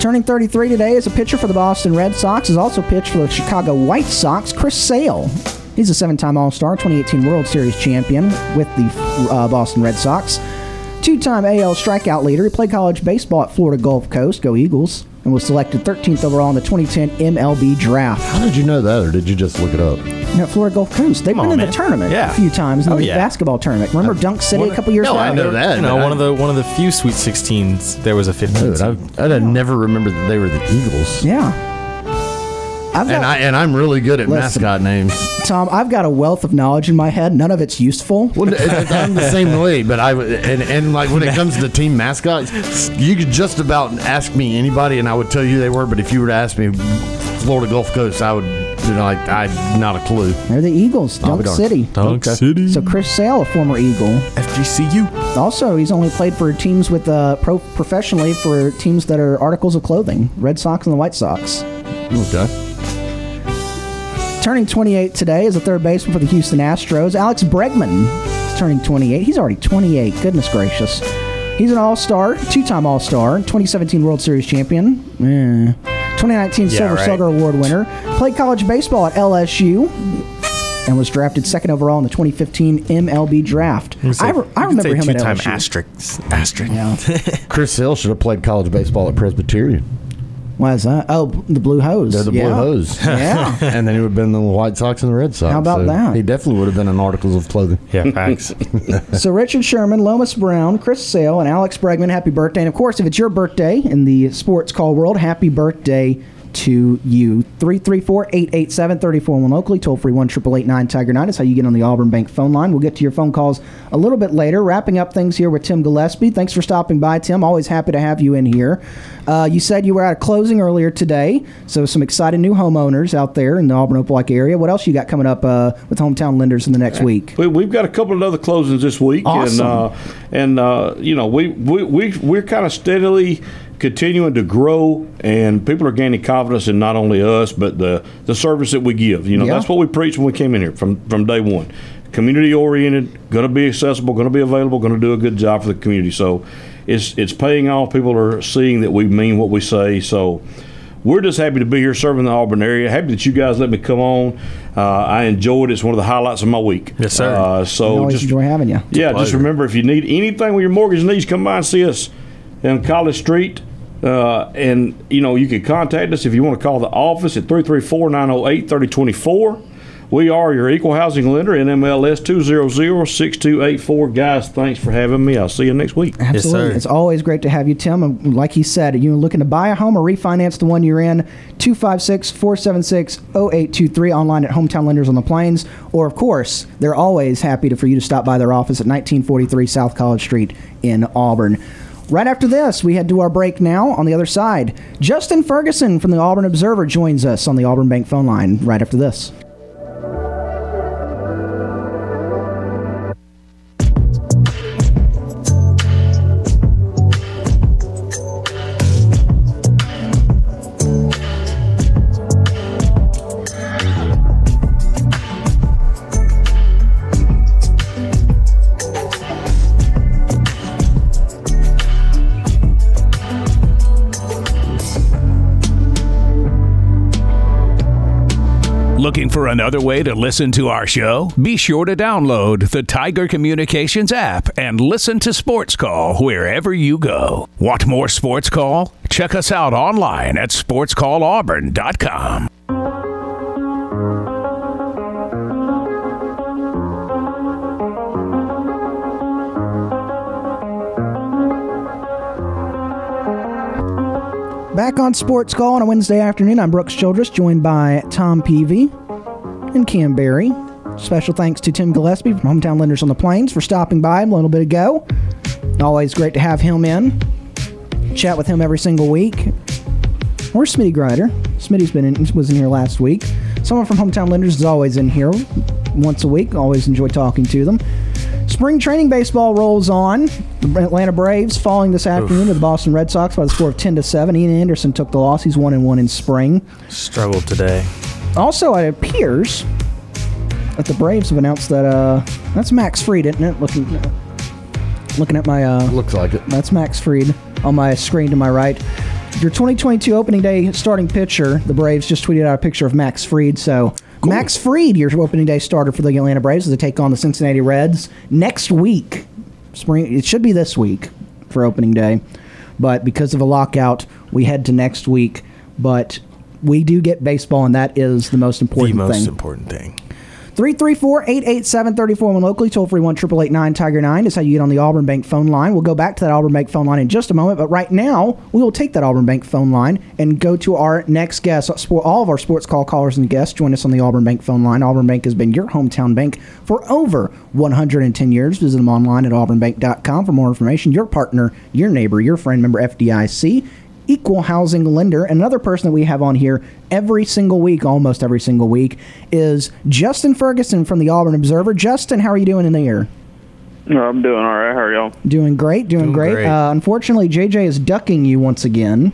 Turning 33 today is a pitcher for the Boston Red Sox. Is also pitched for the Chicago White Sox. Chris Sale. He's a seven-time All-Star, 2018 World Series champion with the uh, Boston Red Sox. Two-time AL strikeout leader. He played college baseball at Florida Gulf Coast. Go Eagles! And was selected 13th overall in the 2010 MLB Draft. How did you know that, or did you just look it up? And at Florida Gulf Coast, they've been on, in the man. tournament Yeah. a few times in Oh, the yeah. basketball tournament. Remember Dunk City a couple years No, ago? I know that. you know, one I- of the one of the few Sweet 16s. There was a 15. Dude, seed. I, I never remembered that they were the Eagles. Yeah. I've got, And I and I'm really good at Listen. mascot names. Tom, I've got a wealth of knowledge in my head. None of it's useful. Well, it- it- I'm the same way, but I would- and and like when it comes to team mascots, you could just about ask me anybody, and I would tell you they were. But if you were to ask me Florida Gulf Coast, I would, you know, like I not a clue. They're the Eagles, Dunk be darned. City. Dunk Okay. City. So Chris Sale, a former Eagle. FGCU. Also, he's only played for teams with uh, pro professionally for teams that are articles of clothing, Red Sox and the White Sox. Okay. Turning 28 today is a third baseman for the Houston Astros. Alex Bregman is turning 28. He's already 28. Goodness gracious. He's an All-Star, two-time All-Star, 2017 World Series champion, eh, 2019 Yeah, Silver right. Slugger Award winner. Played college baseball at LSU and was drafted second overall in the 2015 MLB Draft. I, re- I remember him at two-time LSU. asterisk. Asterisk. Yeah. Chris Hill should have played college baseball at Presbyterian. Why is that? Oh, the Blue Hose. They're the yeah. Blue Hose. Yeah. and then he would have been the White Sox and the Red Sox. How about so that? He definitely would have been in articles of clothing. Yeah, facts. so Richard Sherman, Lomas Brown, Chris Sale, and Alex Bregman, happy birthday. And of course, if it's your birthday in the sports call world, happy birthday to you. 334-887-3401 locally, toll free 1 Tiger 9 is how you get on the Auburn Bank phone line. We'll get to your phone calls a little bit later. Wrapping up things here with Tim Gillespie. Thanks for stopping by, Tim. Always happy to have you in here. Uh, you said you were at a closing earlier today, so some excited new homeowners out there in the Auburn Opelika area. What else you got coming up uh, with hometown lenders in the next week? We, we've got a couple of other closings this week, Awesome. and uh, and uh, you know we we, we we're kind of steadily continuing to grow, and people are gaining confidence in not only us but the the service that we give. You know Yeah. that's what we preached when we came in here from from day one. Community oriented, going to be accessible, going to be available, going to do a good job for the community. So it's it's paying off. People are seeing that we mean what we say. So we're just happy to be here serving the Auburn area. Happy that you guys let me come on. Uh, I enjoyed it. It's one of the highlights of my week. Yes, sir. Uh, so always just enjoy having you. yeah, just remember if you need anything with your mortgage needs, come by and see us in College Street. Uh, and you know you can contact us if you want to call the office at 334-908-3024. We are your equal housing lender, NMLS 200-6284. Guys, thanks for having me. I'll see you next week. Absolutely. sir. It's always great to have you, Tim. And like he said, you're looking to buy a home or refinance the one you're in, 256 476 0823 online at Hometown Lenders on the Plains. Or, of course, they're always happy to, for you to stop by their office at 1943 South College Street in Auburn. Right after this, we head to our break now. On the other side, Justin Ferguson from the Auburn Observer joins us on the Auburn Bank phone line right after this. Another way to listen to our show? Be sure to download the Tiger Communications app and listen to Sports Call wherever you go. Want more Sports Call? Check us out online at sportscallauburn.com. Back on Sports Call on a Wednesday afternoon, I'm Brooks Childress, joined by Tom Peavy and Cam Berry. Special thanks to Tim Gillespie from Hometown Lenders on the Plains for stopping by a little bit ago. Always great to have him in. Chat with him every single week. Or Smitty Grider. Smitty's been in, was in here last week. Someone from Hometown Lenders is always in here once a week. Always enjoy talking to them. Spring training baseball rolls on. The Atlanta Braves falling this afternoon to the Boston Red Sox by the score of 10 to 7. Ian Anderson took the loss. He's 1 and 1 in spring. Struggled today. Also, it appears that the Braves have announced that uh, that's Max Fried, isn't it? Looking, looking at my uh, Looks like it. that's Max Fried on my screen to my right. Your 2022 opening day starting pitcher, the Braves just tweeted out a picture of Max Fried. So, Max Fried, your opening day starter for the Atlanta Braves, as they take on the Cincinnati Reds next week. Spring, it should be this week for opening day, but because of a lockout, we head to next week. But we do get baseball, and that is the most important thing. The important most thing. important thing. 334-887-34 locally, toll free one triple eight nine Tiger nine is how you get on the Auburn Bank phone line. We'll go back to that Auburn Bank phone line in just a moment, but right now we will take that Auburn Bank phone line and go to our next guest. All of our sports call callers and guests join us on the Auburn Bank phone line. Auburn Bank has been your hometown bank for over 110 years. Visit them online at auburnbank.com for more information. Your partner, your neighbor, your friend, member FDIC equal housing lender. And another person that we have on here every single week, almost every single week, is Justin Ferguson from the Auburn Observer. Justin, how are you doing in the air? I'm doing all right. How are y'all? Doing great, doing, Doing great. great. Uh, unfortunately, JJ is ducking you once again.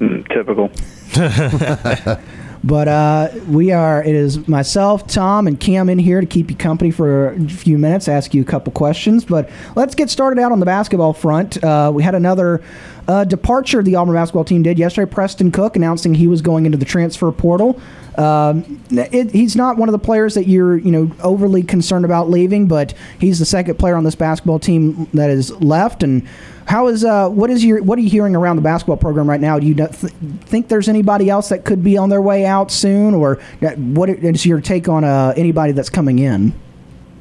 Mm, typical. But uh, we are, it is myself, Tom, and Cam in here to keep you company for a few minutes, ask you a couple questions. But let's get started out on the basketball front. Uh, we had another uh, departure the Auburn basketball team did yesterday. Preston Cook announcing he was going into the transfer portal. Um, it, he's not one of the players that you're, you know, overly concerned about leaving, but he's the second player on this basketball team that is left. And how is uh, what is your what are you hearing around the basketball program right now? Do you th- think there's anybody else that could be on their way out soon, or uh, what is your take on uh, anybody that's coming in?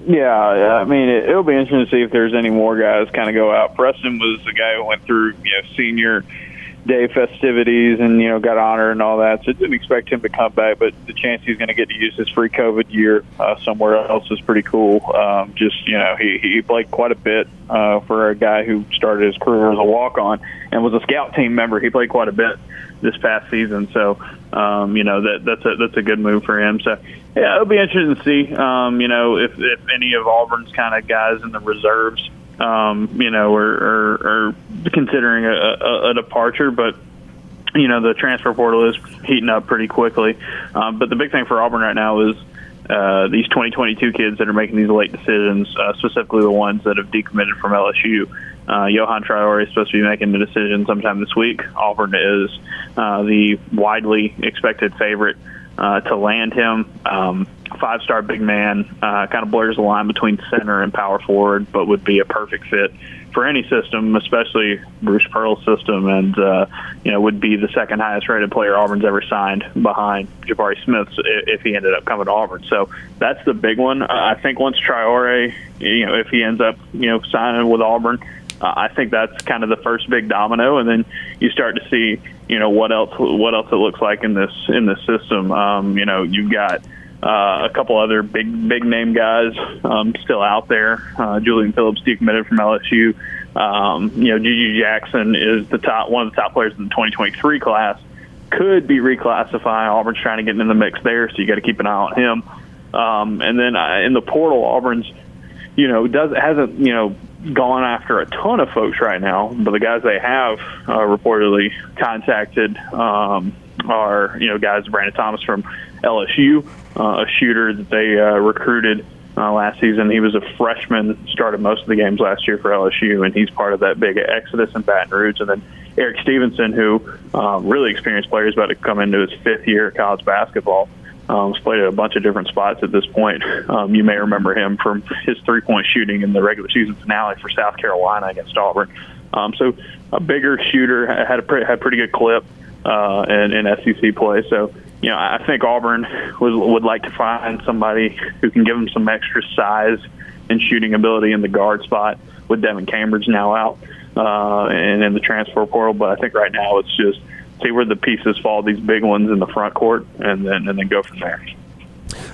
Yeah, I mean, it, it'll be interesting to see if there's any more guys kind of go out. Preston was the guy who went through, you know, senior day festivities and you know got honored and all that. So didn't expect him to come back, but the chance he's going to get to use his free COVID year uh, somewhere else is pretty cool. Um, just you know, he he played quite a bit uh, for a guy who started his career as a walk on and was a scout team member. He played quite a bit this past season, so um, you know that that's a that's a good move for him. So yeah, it'll be interesting to see. Um, you know, if if any of Auburn's kind of guys in the reserves um, you know, are, are, are considering a, a, a departure, but you know the transfer portal is heating up pretty quickly. Um, but the big thing for Auburn right now is uh, these 2022 kids that are making these late decisions, uh, specifically the ones that have decommitted from LSU. Uh, Yohan Traore is supposed to be making the decision sometime this week. Auburn is uh, the widely expected favorite uh, to land him. Um, Five star big man, uh, kind of blurs the line between center and power forward, but would be a perfect fit for any system, especially Bruce Pearl's system, and uh, you know would be the second highest rated player Auburn's ever signed behind Jabari Smith if he ended up coming to Auburn. So that's the big one. I think once Traore, you know, if he ends up you know signing with Auburn, I think that's kind of the first big domino, and then you start to see you know what else what else it looks like in this in this system. Um, you know, you've got uh, a couple other big big name guys um, still out there. Uh, Julian Phillips decommitted from LSU. Um, you know, GG Jackson is the top one of the top players in the 2023 class. Could be reclassifying. Auburn's trying to get in the mix there, so you got to keep an eye on him. Um, and then uh, in the portal, Auburn's you know does hasn't you know gone after a ton of folks right now, but the guys they have uh, reportedly contacted um, are you know guys Brandon Thomas from LSU, uh, a shooter that they uh, recruited uh, last season. He was a freshman, started most of the games last year for LSU, and he's part of that big exodus in Baton Rouge. And then Erik Stevenson, who uh, really experienced player, is about to come into his fifth year of college basketball. Um, he's played at a bunch of different spots at this point. Um, you may remember him from his three point shooting in the regular season finale for South Carolina against Auburn. Um, so a bigger shooter had a pre- had pretty good clip uh, in, in SEC play. So you know I think Auburn was, would like to find somebody who can give them some extra size and shooting ability in the guard spot with Devan Cambridge now out uh, and in the transfer portal. But I think right now it's just see where the pieces fall, these big ones in the front court, and then and then go from there.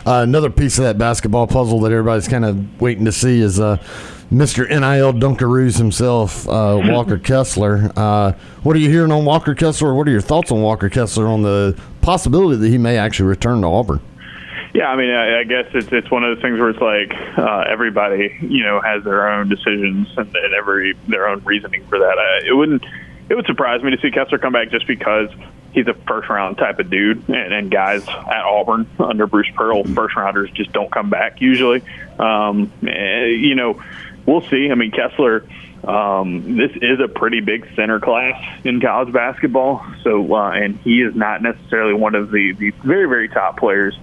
Uh, another piece of that basketball puzzle that everybody's kind of waiting to see is uh, Mr. NIL Dunkaroos himself, uh, Walker Kessler. Uh, what are you hearing on Walker Kessler? What are your thoughts on Walker Kessler on the possibility that he may actually return to Auburn? Yeah, I mean, I, I guess it's it's one of those things where it's like uh, everybody, you know, has their own decisions and, and every their own reasoning for that. I, it wouldn't it would surprise me to see Kessler come back just because he's a first round type of dude, and, and guys at Auburn under Bruce Pearl, first rounders just don't come back usually. Um, eh, you know, we'll see. I mean, Kessler. Um, this is a pretty big center class in college basketball, so uh, and he is not necessarily one of the, the very very top players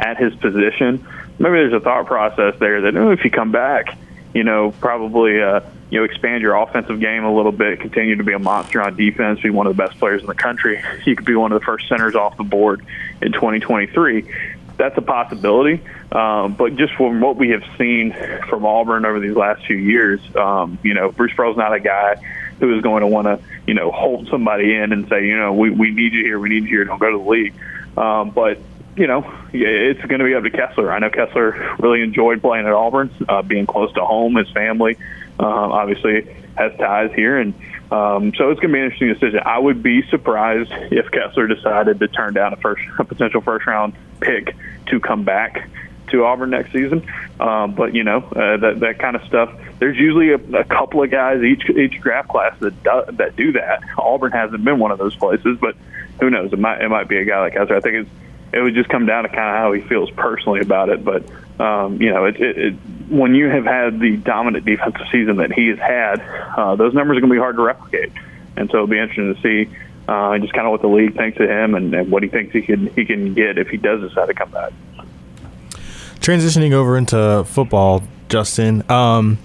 at his position. Maybe there's a thought process there that oh, if you come back, you know, probably uh, you know expand your offensive game a little bit, continue to be a monster on defense, be one of the best players in the country. You could be one of the first centers off the board in 2023. That's a possibility, um, but just from what we have seen from Auburn over these last few years, um, you know, Bruce Pearl's not a guy who is going to want to, you know, hold somebody in and say, you know, we, we need you here, we need you here, don't go to the league. Um, but you know, it's going to be up to Kessler. I know Kessler really enjoyed playing at Auburn, uh, being close to home, his family um, obviously has ties here, and um, so it's going to be an interesting decision. I would be surprised if Kessler decided to turn down a first, a potential first round pick to come back to Auburn next season. Um, but you know uh, that that kind of stuff. There's usually a, a couple of guys each each draft class that do, that do that. Auburn hasn't been one of those places, but who knows? It might it might be a guy like Kessler. I think it's it would just come down to kind of how he feels personally about it. But um, you know, it, it, it, when you have had the dominant defensive season that he has had, uh, those numbers are going to be hard to replicate. And so it'll be interesting to see uh, just kind of what the league thinks of him and, and what he thinks he can he can get if he does decide to come back. Transitioning over into football, Justin. Um,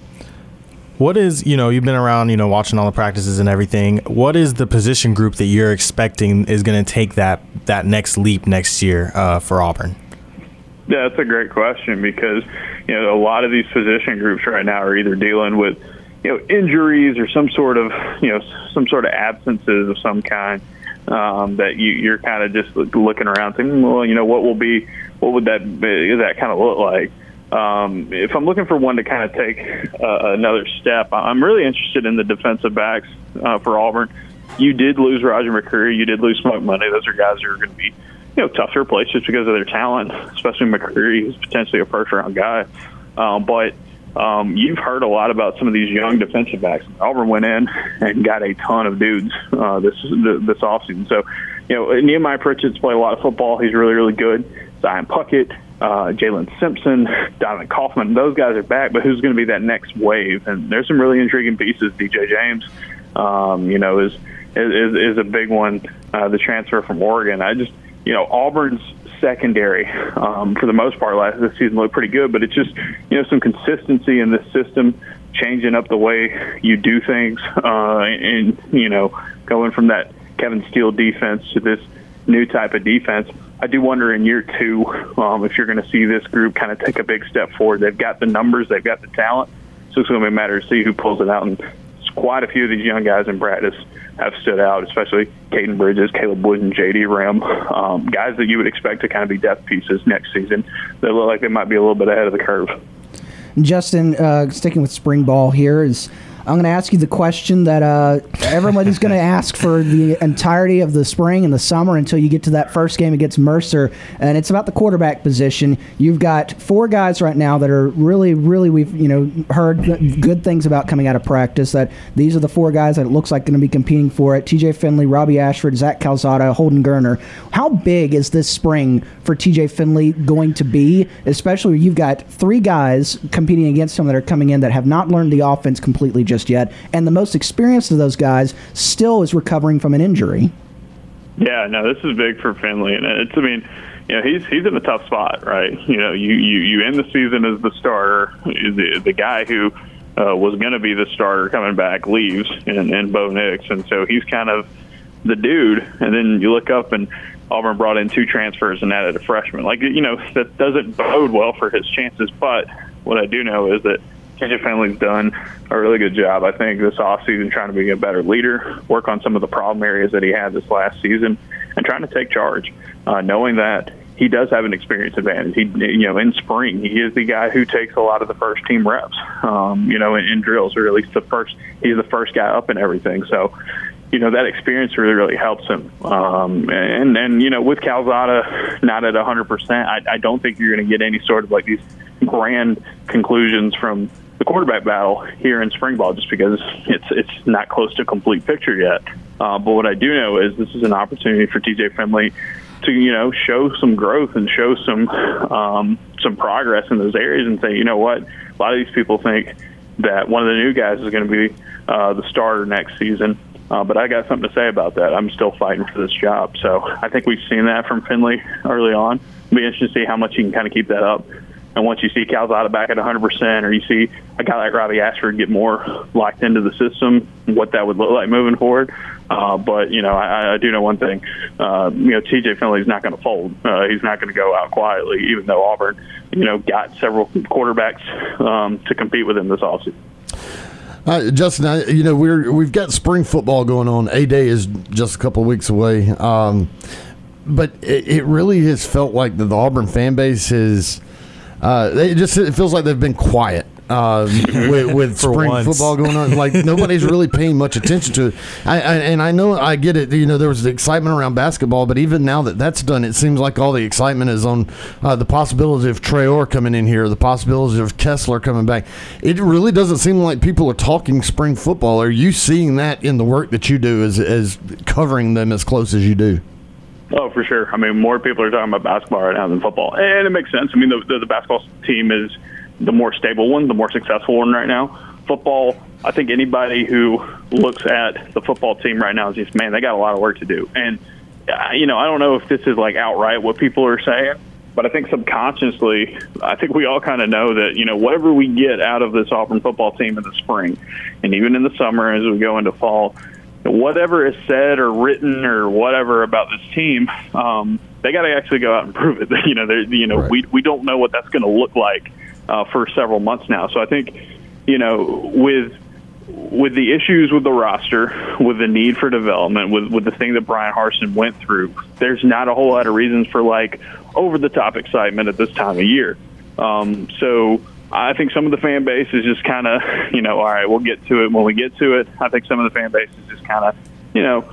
what is you know you've been around you know watching all the practices and everything. What is the position group that you're expecting is going to take that that next leap next year uh, for Auburn? Yeah, that's a great question because you know a lot of these position groups right now are either dealing with you know injuries or some sort of you know some sort of absences of some kind um, that you, you're kind of just looking around thinking, well, you know, what will be, what would that be, that kind of look like? Um, if I'm looking for one to kind of take uh, another step, I'm really interested in the defensive backs uh, for Auburn. You did lose Roger McCreary. You did lose Smoke Monday. Those are guys who are going to be, you know, tough to replace just because of their talent, especially McCreary, who's potentially a first round guy. Um, but um, you've heard a lot about some of these young defensive backs. Auburn went in and got a ton of dudes uh, this this offseason. So, you know, Nehemiah Pritchett's played a lot of football. He's really, really good. Zion Puckett, uh, Jaylin Simpson, Donovan Kaufman, those guys are back, but who's going to be that next wave? And there's some really intriguing pieces. DJ James, um, you know, is, is is a big one. Uh, the transfer from Oregon. I just, you know, Auburn's secondary um, for the most part last this season looked pretty good, but it's just, you know, some consistency in this system, changing up the way you do things, uh, and you know, going from that Kevin Steele defense to this new type of defense. I do wonder in year two um, if you're going to see this group kind of take a big step forward. They've got the numbers, they've got the talent, so it's going to be a matter to see who pulls it out. And quite a few of these young guys in practice have stood out, especially Caden Bridges, Caleb Wood, and J.D. Rhym, um, guys that you would expect to kind of be depth pieces next season. They look like they might be a little bit ahead of the curve. Justin, uh, sticking with spring ball here is I'm going to ask you the question that uh, everybody's going to ask for the entirety of the spring and the summer until you get to that first game against Mercer, and it's about the quarterback position. You've got four guys right now that are really, really we've you know heard good things about coming out of practice. That these are the four guys that it looks like going to be competing for it: T.J. Finley, Robbie Ashford, Zach Calzada, Holden Geriner. How big is this spring for T.J. Finley going to be? Especially you've got three guys competing against him that are coming in that have not learned the offense completely just yet, and the most experienced of those guys still is recovering from an injury. Yeah, no, this is big for Finley, and it's. I mean, you know he's he's in a tough spot, right? You know, you you you end the season as the starter, the the guy who uh, was going to be the starter coming back leaves, and, and Bo Nix, and so he's kind of the dude. And then you look up and Auburn brought in two transfers and added a freshman. Like you know that doesn't bode well for his chances. But what I do know is that TJ Finley's done a really good job. I think this offseason trying to be a better leader, work on some of the problem areas that he had this last season, and trying to take charge, uh, knowing that he does have an experience advantage. He, you know, in spring, he is the guy who takes a lot of the first team reps, um, you know, in, in drills, or at least the first. He's the first guy up and everything. So, you know, that experience really, really helps him. Um, and and you know, with Calzada not at 100, percent I don't think you're going to get any sort of like these grand conclusions from the quarterback battle here in spring ball just because it's it's not close to a complete picture yet. Uh, but what I do know is this is an opportunity for TJ Finley to you know show some growth and show some um, some progress in those areas and say you know what a lot of these people think that one of the new guys is going to be uh, the starter next season. Uh, but I got something to say about that. I'm still fighting for this job. So I think we've seen that from Finley early on. It'll be interesting to see how much he can kind of keep that up. And once you see Calzada back at 100%, or you see a guy like Robbie Ashford get more locked into the system, what that would look like moving forward. Uh, but you know, I, I do know one thing. Uh, you know, T.J. Finley's not going to fold. Uh, he's not going to go out quietly, even though Auburn, you know, got several quarterbacks um, to compete with him this offseason. Uh, Justin, I, you know we're we've got spring football going on. A day is just a couple weeks away, um, but it, it, really has felt like the, the Auburn fan base is uh, it just it feels like they've been quiet uh, with, with spring once. football going on. Like nobody's really paying much attention to it. I, I, and I know I get it. You know, there was the excitement around basketball, but even now that that's done, it seems like all the excitement is on uh, the possibility of Traore coming in here, the possibility of Kessler coming back. It really doesn't seem like people are talking spring football. Are you seeing that in the work that you do as, as covering them as close as you do? Oh, for sure. I mean, more people are talking about basketball right now than football, and it makes sense. I mean, the, the, the basketball team is the more stable one, the more successful one right now. Football, I think anybody who looks at the football team right now is just, man, they got a lot of work to do. And, uh, you know, I don't know if this is like outright what people are saying, but I think subconsciously, I think we all kind of know that, you know, whatever we get out of this Auburn football team in the spring and even in the summer as we go into fall, whatever is said or written or whatever about this team, um, they got to actually go out and prove it. you know, you know, right. we we don't know what that's going to look like uh, for several months now. So I think, you know, with with the issues with the roster, with the need for development, with with the thing that Bryan Harsin went through, there's not a whole lot of reasons for like over the top excitement at this time of year. Um, so I think some of the fan base is just kind of, you know, all right, we'll get to it when we get to it. I think some of the fan base is just kind of, you know,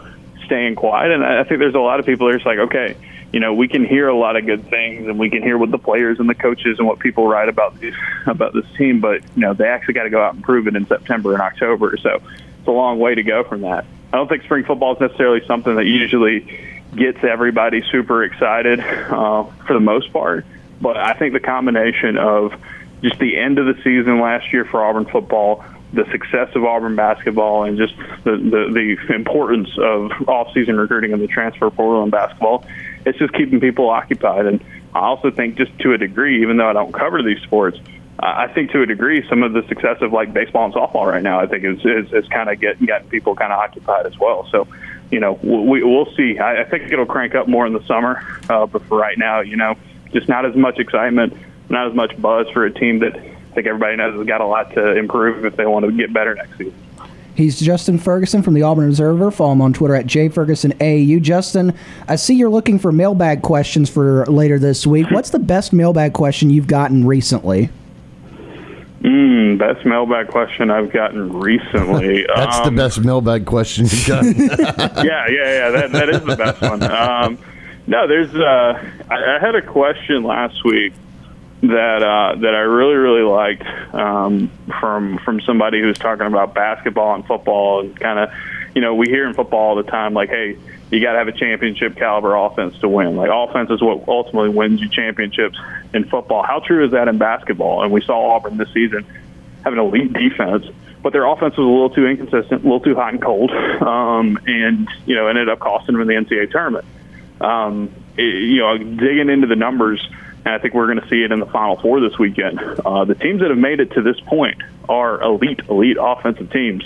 staying quiet. And I think there's a lot of people that are just like, okay, you know, we can hear a lot of good things and we can hear what the players and the coaches and what people write about these about this team, but you know, they actually got to go out and prove it in September and October. So it's a long way to go from that. I don't think spring football is necessarily something that usually gets everybody super excited uh, for the most part, but I think the combination of just the end of the season last year for Auburn football, the success of Auburn basketball, and just the, the, the importance of off-season recruiting and the transfer portal in basketball, it's just keeping people occupied. And I also think, just to a degree, even though I don't cover these sports, I think to a degree, some of the success of like baseball and softball right now, I think is is, is kind of getting getting people kind of occupied as well. So, you know, we, we'll see. I, I think it'll crank up more in the summer, uh, but for right now, you know, just not as much excitement not as much buzz for a team that I think everybody knows has got a lot to improve if they want to get better next season. He's Justin Ferguson from the Auburn Observer. Follow him on Twitter at jfergusonau. Justin, I see you're looking for mailbag questions for later this week. What's the best mailbag question you've gotten recently? Mm, best mailbag question I've gotten recently. That's um, the best mailbag question you've gotten. yeah, yeah, yeah. That, that is the best one. Um, no, there's. Uh, I, I had a question last week that uh, that I really really liked um, from from somebody who's talking about basketball and football and kind of you know we hear in football all the time like hey you got to have a championship caliber offense to win. Like offense is what ultimately wins you championships in football. How true is that in basketball? And we saw Auburn this season having an elite defense but their offense was a little too inconsistent a little too hot and cold um, and you know ended up costing them the NCAA tournament. Um, it, you know, digging into the numbers, and I think we're going to see it in the Final Four this weekend. Uh, the teams that have made it to this point are elite, elite offensive teams.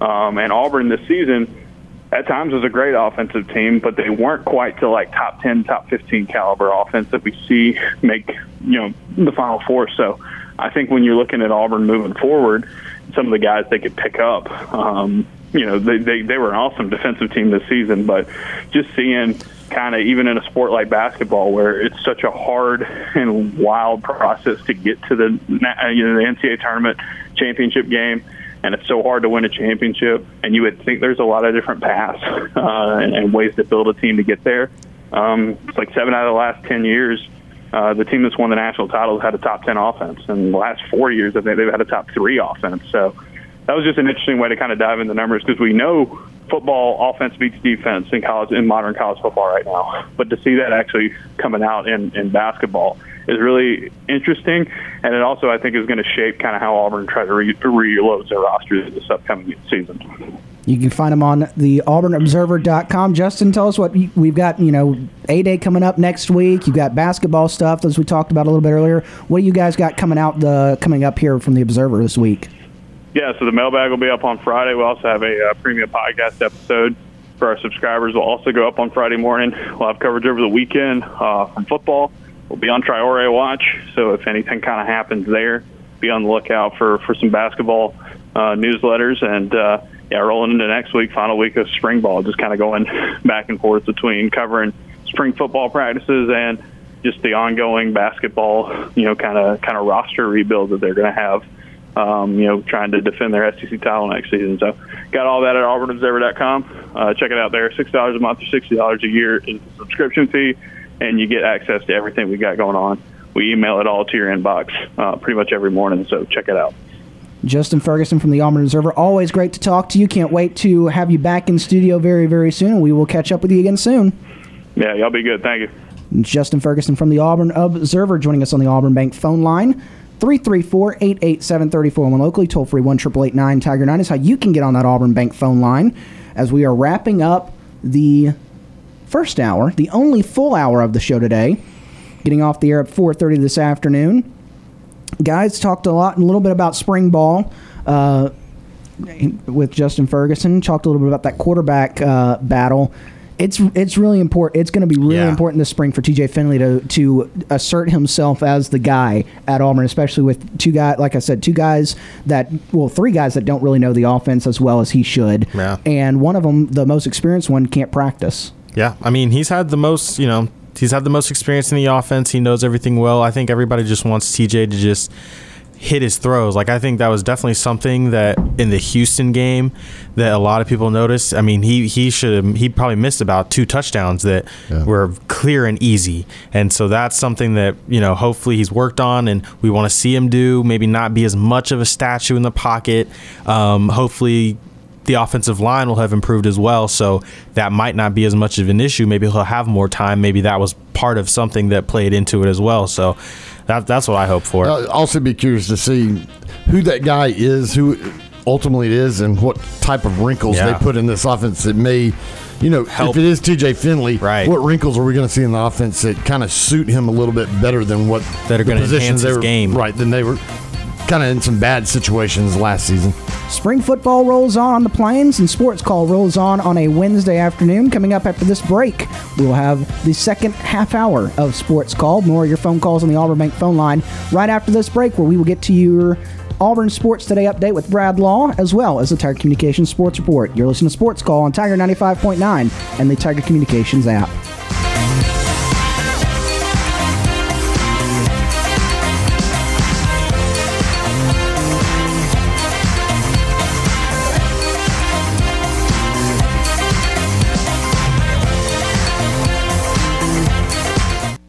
Um, and Auburn this season, at times, was a great offensive team, but they weren't quite to like top 10, top 15 caliber offense that we see make, you know, the Final Four. So I think when you're looking at Auburn moving forward, some of the guys they could pick up, um, you know, they, they, they were an awesome defensive team this season, but just seeing kind of even in a sport like basketball where it's such a hard and wild process to get to the you know the NCAA tournament championship game and it's so hard to win a championship and you would think there's a lot of different paths uh, and, and ways to build a team to get there. Um, it's like seven out of the last 10 years uh, the team that's won the national title had a top 10 offense and the last four years I think they've had a top three offense. So that was just an interesting way to kind of dive into the numbers because we know football offense beats defense in college in modern college football right now. But to see that actually coming out in, in basketball is really interesting, and it also I think is going to shape kind of how Auburn try to re- reload their roster this upcoming season. You can find them on the auburnobserver.com. Justin, tell us what we've got, you know, A Day coming up next week. You've got basketball stuff, as we talked about a little bit earlier. What do you guys got coming out the coming up here from the Observer this week? Yeah, so the mailbag will be up on Friday. We also have a uh, premium podcast episode for our subscribers. Will also go up on Friday morning. We'll have coverage over the weekend uh, from football. We'll be on Traore Watch, so if anything kind of happens there, be on the lookout for for some basketball uh, newsletters. And uh, yeah, rolling into next week, final week of spring ball, just kind of going back and forth between covering spring football practices and just the ongoing basketball, you know, kind of kind of roster rebuild that they're going to have um, you know, trying to defend their SEC title next season. So, got all that at auburnobserver.com. Uh, check it out there. Six dollars a month or sixty dollars a year is the subscription fee, and you get access to everything we got going on. We email it all to your inbox uh, pretty much every morning. So check it out. Justin Ferguson from the Auburn Observer. Always great to talk to you. Can't wait to have you back in studio very, very soon. We will catch up with you again soon. Yeah, y'all be good. Thank you. Justin Ferguson from the Auburn Observer joining us on the Auburn Bank phone line. 334 887 3401 locally, toll free 1 Tiger 9 is how you can get on that Auburn Bank phone line as we are wrapping up the first hour, the only full hour of the show today, getting off the air at 4.30 this afternoon. Guys talked a lot, a little bit about spring ball. Uh, with Justin Ferguson, talked a little bit about that quarterback uh, battle it's it's really important. It's going to be really yeah. important this spring for TJ Finley to to assert himself as the guy at Auburn, especially with two guys, like I said, two guys that well, three guys that don't really know the offense as well as he should, yeah. and one of them, the most experienced one, can't practice. Yeah, I mean, he's had the most, you know, he's had the most experience in the offense. He knows everything well. I think everybody just wants TJ to just hit his throws. Like I think that was definitely something that in the Houston game that a lot of people noticed. I mean, he he should he probably missed about two touchdowns that yeah. were clear and easy. And so that's something that, you know, hopefully he's worked on and we want to see him do, maybe not be as much of a statue in the pocket. Um, hopefully the offensive line will have improved as well. So that might not be as much of an issue. Maybe he'll have more time. Maybe that was part of something that played into it as well. So that, that's what I hope for. I'll also be curious to see who that guy is, who ultimately it is, and what type of wrinkles yeah. they put in this offense that may, you know, Help. if it is TJ Finley, right. what wrinkles are we going to see in the offense that kind of suit him a little bit better than what that are going to enhance his were, game, right? Than they were kind of in some bad situations last season. Spring football rolls on on the plains, and sports call rolls on on a Wednesday afternoon. Coming up after this break, we will have the second half hour of sports call. More of your phone calls on the Auburn Bank phone line right after this break, where we will get to your Auburn Sports Today update with Brad Law, as well as the Tiger Communications Sports Report. You're listening to Sports Call on Tiger 95.9 and the Tiger Communications app.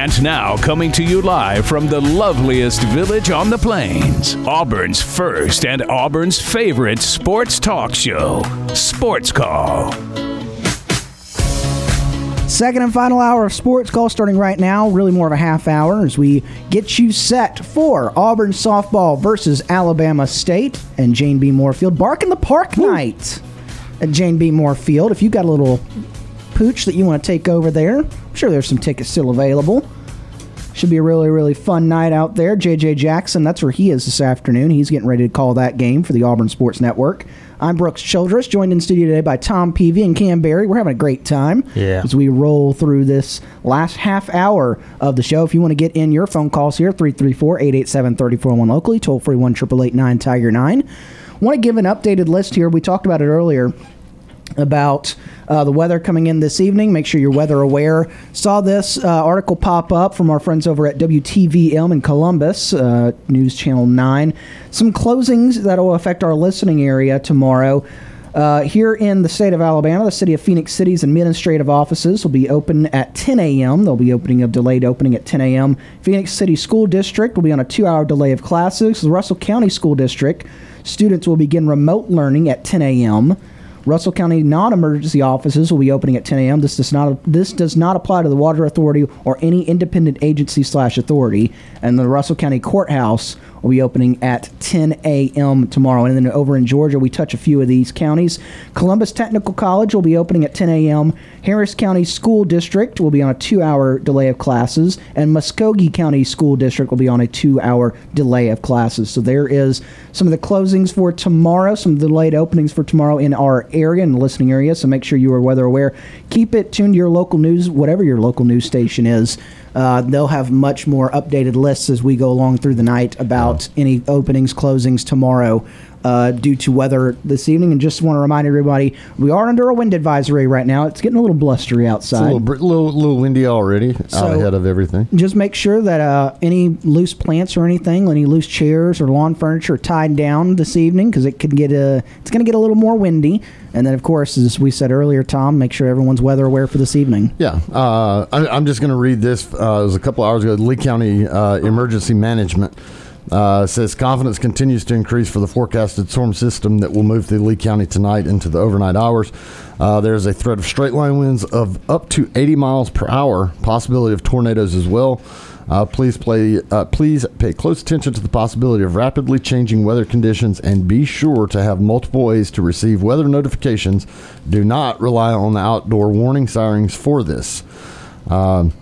And now, coming to you live from the loveliest village on the plains, Auburn's first and Auburn's favorite sports talk show, Sports Call. Second and final hour of Sports Call starting right now, really more of a half hour as we get you set for Auburn softball versus Alabama State and Jane B. Moore Field. Bark in the Park night at Jane B. Moore Field. If you've got a little pooch that you want to take over there, I'm sure there's some tickets still available. Should be a really, really fun night out there. JJ Jackson, that's where he is this afternoon. He's getting ready to call that game for the Auburn Sports Network. I'm Brooks Childress, joined in studio today by Tom Peavy and Cam Berry. We're having a great time Yeah. as we roll through this last half hour of the show. If you want to get in your phone calls here, 334 887 3401 locally, toll free 1 888 Tiger 9. Want to give an updated list here. We talked about it earlier about uh, the weather coming in this evening. Make sure you're weather aware. Saw this uh, article pop up from our friends over at WTVM in Columbus, uh, News Channel 9. Some closings that will affect our listening area tomorrow. Uh, here in the state of Alabama, the city of Phenix City's administrative offices will be open at 10 a.m. They'll be opening a delayed opening at 10 a.m. Phenix City School District will be on a two-hour delay of classes. The Russell County School District students will begin remote learning at 10 a.m. Russell County non-emergency offices will be opening at 10 a.m. This does not this does not apply to the Water Authority or any independent agency slash authority. And the Russell County Courthouse will be opening at 10 a.m. tomorrow. And then over in Georgia, we touch a few of these counties. Columbus Technical College will be opening at 10 a.m. Harris County School District will be on a two-hour delay of classes, and Muscogee County School District will be on a two-hour delay of classes. So there is some of the closings for tomorrow, some of the delayed openings for tomorrow in our area, in the listening area. So make sure you are weather aware. Keep it tuned to your local news, whatever your local news station is. Uh, they'll have much more updated lists as we go along through the night about any openings, closings tomorrow uh, due to weather this evening. And just want to remind everybody, we are under a wind advisory right now. It's getting a little blustery outside. It's a little, little, little windy already, So- out ahead of everything. just make sure that uh, any loose plants or anything, any loose chairs or lawn furniture, are tied down this evening because it could get a. It's going to get a little more windy. And then, of course, as we said earlier, Tom, make sure everyone's weather aware for this evening. Yeah, uh, I, I'm just going to read this. Uh, it was a couple hours ago. Lee County uh, Emergency Management uh, says confidence continues to increase for the forecasted storm system that will move through Lee County tonight into the overnight hours. Uh, there's a threat of straight line winds of up to 80 miles per hour, possibility of tornadoes as well. Uh, please play. Uh, please pay close attention to the possibility of rapidly changing weather conditions, and be sure to have multiple ways to receive weather notifications. Do not rely on the outdoor warning sirens for this. Um,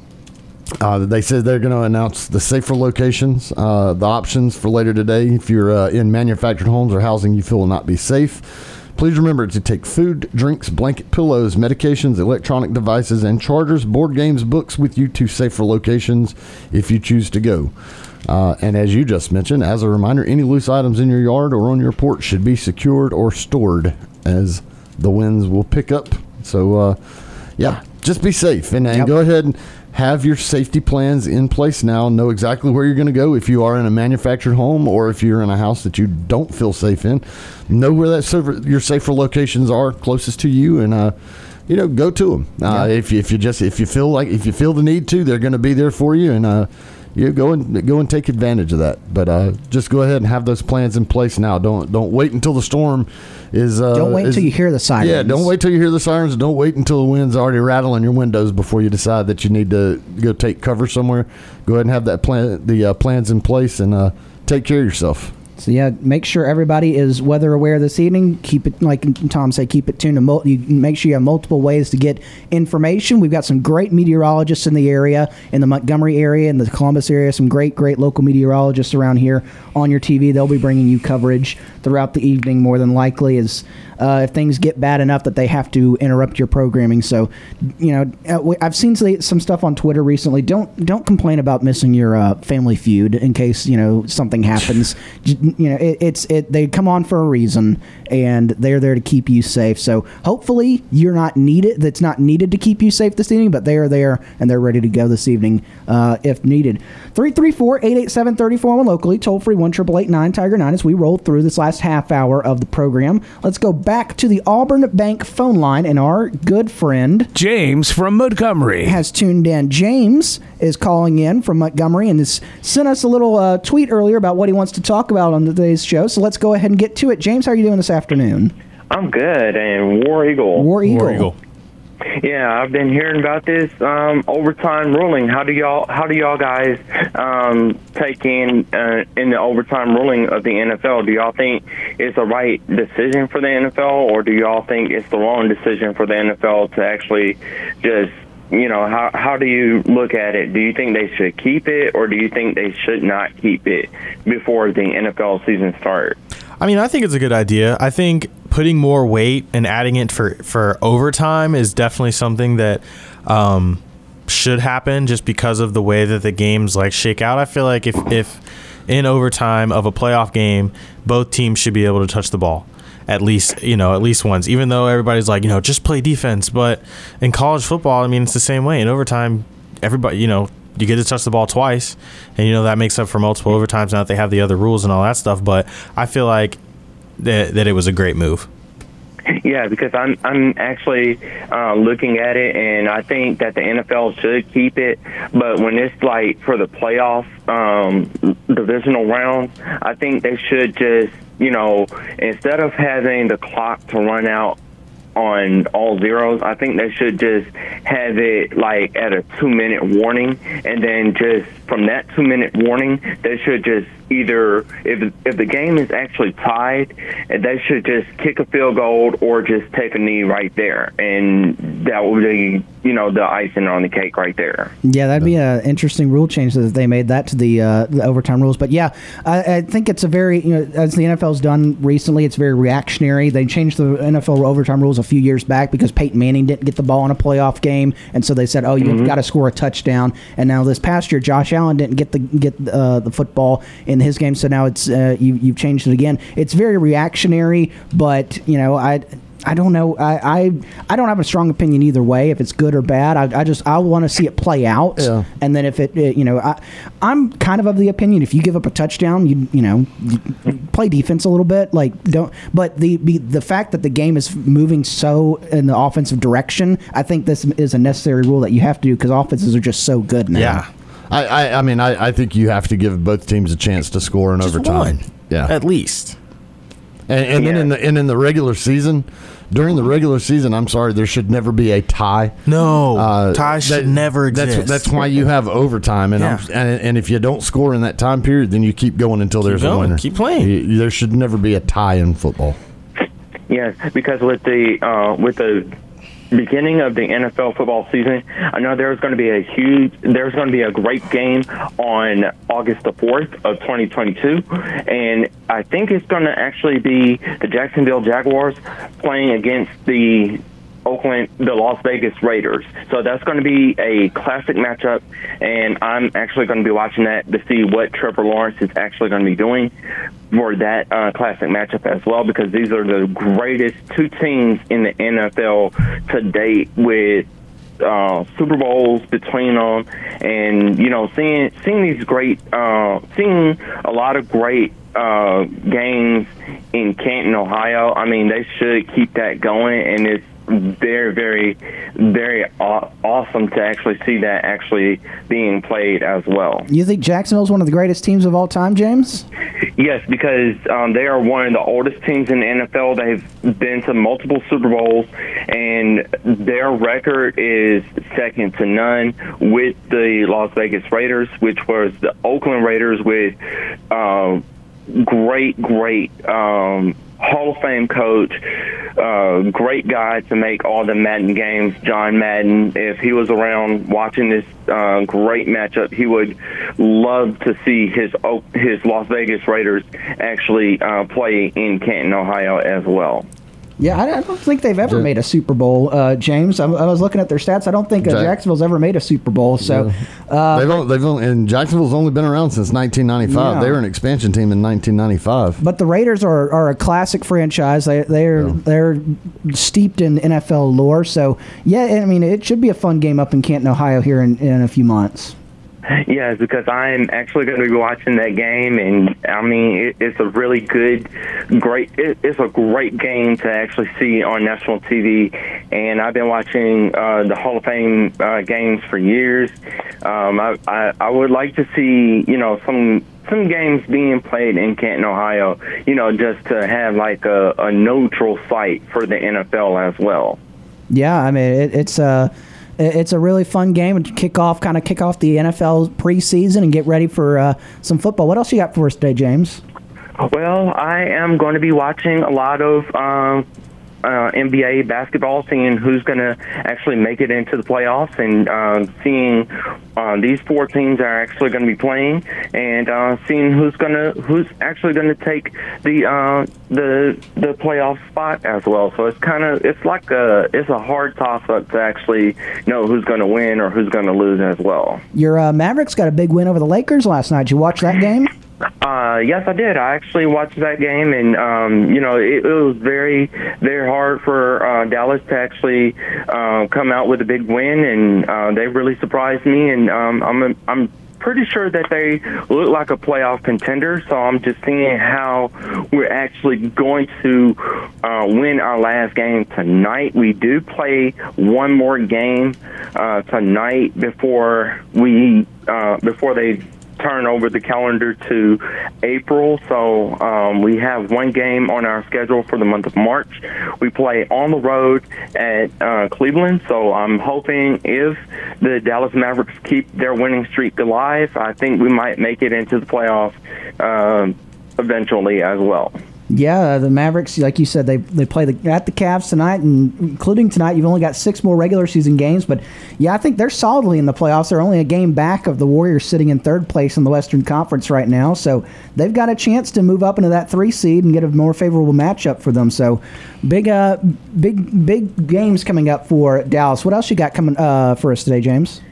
uh, they said they're going to announce the safer locations, uh, the options for later today. If you're uh, in manufactured homes or housing you feel will not be safe, please remember to take food, drinks, blanket pillows, medications, electronic devices, and chargers, board games, books with you to safer locations if you choose to go. Uh, and as you just mentioned, as a reminder, any loose items in your yard or on your porch should be secured or stored as the winds will pick up. So, uh, yeah, just be safe and, and Yep. go ahead and have your safety plans in place now. Know exactly where you're going to go if you are in a manufactured home or if you're in a house that you don't feel safe in. Know where that safer, your safer locations are closest to you, and uh, you know go to them. Uh, If you, if you just if you feel like if you feel the need to, they're going to be there for you, and uh, you go and go and take advantage of that. But uh, just go ahead and have those plans in place now. Don't don't wait until the storm is. Uh, Don't wait until you hear the sirens. Yeah, don't wait till you hear the sirens. Don't wait until the wind's already rattling your windows before you decide that you need to go take cover somewhere. Go ahead and have that plan, the uh, plans in place, and uh, take care of yourself. So yeah, make sure everybody is weather aware this evening. Keep it like Tom said, keep it tuned to. Mul- you make sure you have multiple ways to get information. We've got some great meteorologists in the area, in the Montgomery area, in the Columbus area. Some great, great local meteorologists around here on your TV. They'll be bringing you coverage throughout the evening, more than likely, as uh, if things get bad enough that they have to interrupt your programming. So, you know, uh, I've seen some stuff on Twitter recently. Don't don't complain about missing your uh, Family Feud in case you know something happens. You know, it, it's it. They come on for a reason, and they're there to keep you safe. So hopefully you're not needed. That's not needed to keep you safe this evening, but they are there and they're ready to go this evening uh, if needed. 334-887-34 locally, toll free one triple eight nine Tiger nine. As we roll through this last half hour of the program, let's go back to the Auburn Bank phone line, and our good friend James from Montgomery. has tuned in. James is calling in from Montgomery and has sent us a little uh, tweet earlier about what he wants to talk about on today's show. So let's go ahead and get to it. James, how are you doing this afternoon? I'm good, and War Eagle. War Eagle. Yeah, I've been hearing about this um, overtime ruling. How do y'all How do y'all guys um, take in uh, in the overtime ruling of the NFL? Do y'all think it's the right decision for the NFL, or do y'all think it's the wrong decision for the NFL to actually just you know how how do you look at it? Do you think they should keep it, or do you think they should not keep it before the NFL season starts? I mean, I think it's a good idea. I think putting more weight and adding it for for overtime is definitely something that um, should happen just because of the way that the games like shake out. I feel like if if in overtime of a playoff game, both teams should be able to touch the ball at least you know at least once. Even though everybody's like you know just play defense, but in college football, I mean it's the same way. In overtime, everybody you know you get to touch the ball twice, and you know that makes up for multiple overtimes now that they have the other rules and all that stuff. But I feel like that that it was a great move. Yeah, because I'm I'm actually uh, looking at it, and I think that the NFL should keep it. But when it's like for the playoff um, divisional round, I think they should just you know instead of having the clock to run out on all zeros, I think they should just have it like at a two minute warning, and then just from that two minute warning, they should just either if if the game is actually tied, they should just kick a field goal or just take a knee right there, and that would be you know the icing on the cake right there. Yeah, that'd be an interesting rule change that they made that to the, uh, the overtime rules. But yeah, I, I think it's a very you know as the NFL's done recently, it's very reactionary. They changed the NFL overtime rules a few years back because Peyton Manning didn't get the ball in a playoff game, and so they said, "Oh, you've got to score a touchdown." And now this past year, Josh Allen didn't get the get uh, the football in his game, so now it's uh, you you've changed it again. It's very reactionary, but you know I. I don't know. I, I I don't have a strong opinion either way. If it's good or bad, I, I just I want to see it play out. Yeah. And then if it, it you know, I I'm kind of of the opinion if you give up a touchdown, you you know, you play defense a little bit. Like don't. But the the, the fact that the game is moving so in the offensive direction, I think this is a necessary rule that you have to do because offenses are just so good now. Yeah, I, I, I mean, I, I think you have to give both teams a chance to score in just overtime. one. Yeah, at least. and, and then in the and in the regular season, during the regular season, I'm sorry, there should never be a tie. No, Uh, ties should that- never That's exist. that's why you have overtime, and, Yeah. and and if you don't score in that time period, then you keep going until there's a winner. keep playing. You- there should never be a tie in football. Yes, because with the uh, with the beginning of the NFL football season, I know there's going to be a huge, there's going to be a great game on August the 4th of 2022, and I think it's going to actually be the Jacksonville Jaguars playing against the Oakland, the Las Vegas Raiders. So that's going to be a classic matchup, and I'm actually going to be watching that to see what Trevor Lawrence is actually going to be doing for that uh, classic matchup as well, because these are the greatest two teams in the NFL to date with uh, Super Bowls between them, and you know, seeing seeing these great, uh, seeing a lot of great uh, games in Canton, Ohio. I mean, they should keep that going, and it's very, very, very aw- awesome to actually see that actually being played as well. You think Jacksonville's one of the greatest teams of all time, James? Yes, because um, they are one of the oldest teams in the NFL. They've been to multiple Super Bowls, and their record is second to none with the Las Vegas Raiders, which was the Oakland Raiders with. Um, great, great um, Hall of Fame coach, uh, great guy to make all the Madden games. John Madden, if he was around watching this uh, great matchup, he would love to see his his Las Vegas Raiders actually uh, play in Canton, Ohio, as well. Yeah, I, don't think they've ever made a Super Bowl, uh, James. I, I, was looking at their stats. I don't think uh, Jack- Jacksonville's ever made a Super Bowl. So uh, they've only, they've only, and Jacksonville's only been around since 1995. Yeah. They were an expansion team in 1995. But the Raiders are, are a classic franchise. They they're yeah. they're steeped in NFL lore. So yeah, I mean it should be a fun game up in Canton, Ohio, here in, in a few months. Yes, because I'm actually going to be watching that game, and I mean it, it's a really good, great. It, it's a great game to actually see on national TV, and I've been watching uh, the Hall of Fame uh, games for years. Um, I, I I would like to see you know some some games being played in Canton, Ohio. You know, just to have like a, a neutral site for the NFL as well. Yeah, I mean it, it's uh it's a really fun game to kick off, kind of kick off the NFL preseason and get ready for uh, some football. What else you got for us today, James? Well, I am going to be watching a lot of um, uh, NBA basketball, seeing who's going to actually make it into the playoffs, and uh, seeing uh, these four teams are actually going to be playing, and uh, seeing who's going to who's actually going to take the uh, the the playoff spot as well. So it's kind of it's like a it's a hard toss up to actually know who's going to win or who's going to lose as well. Your uh, Mavericks got a big win over the Lakers last night. Did you watch that game? Uh, yes, I did. I actually watched that game, and um, you know, it, it was very, very hard for uh, Dallas to actually uh, come out with a big win, and uh, they really surprised me. And um, I'm, I'm pretty sure that they look like a playoff contender. So I'm just seeing how we're actually going to uh, win our last game tonight. We do play one more game uh, tonight before we uh, before they turn over the calendar to April. So um, we have one game on our schedule for the month of March. We play on the road at uh, Cleveland. So I'm hoping if the Dallas Mavericks keep their winning streak alive, I think we might make it into the playoffs uh, eventually as well. Yeah, the Mavericks, like you said, they they play the, at the Cavs tonight, and including tonight, you've only got six more regular season games. But yeah, I think they're solidly in the playoffs. They're only a game back of the Warriors, sitting in third place in the Western Conference right now. So they've got a chance to move up into that three seed and get a more favorable matchup for them. So big, uh, big, big games coming up for Dallas. What else you got coming uh, for us today, James?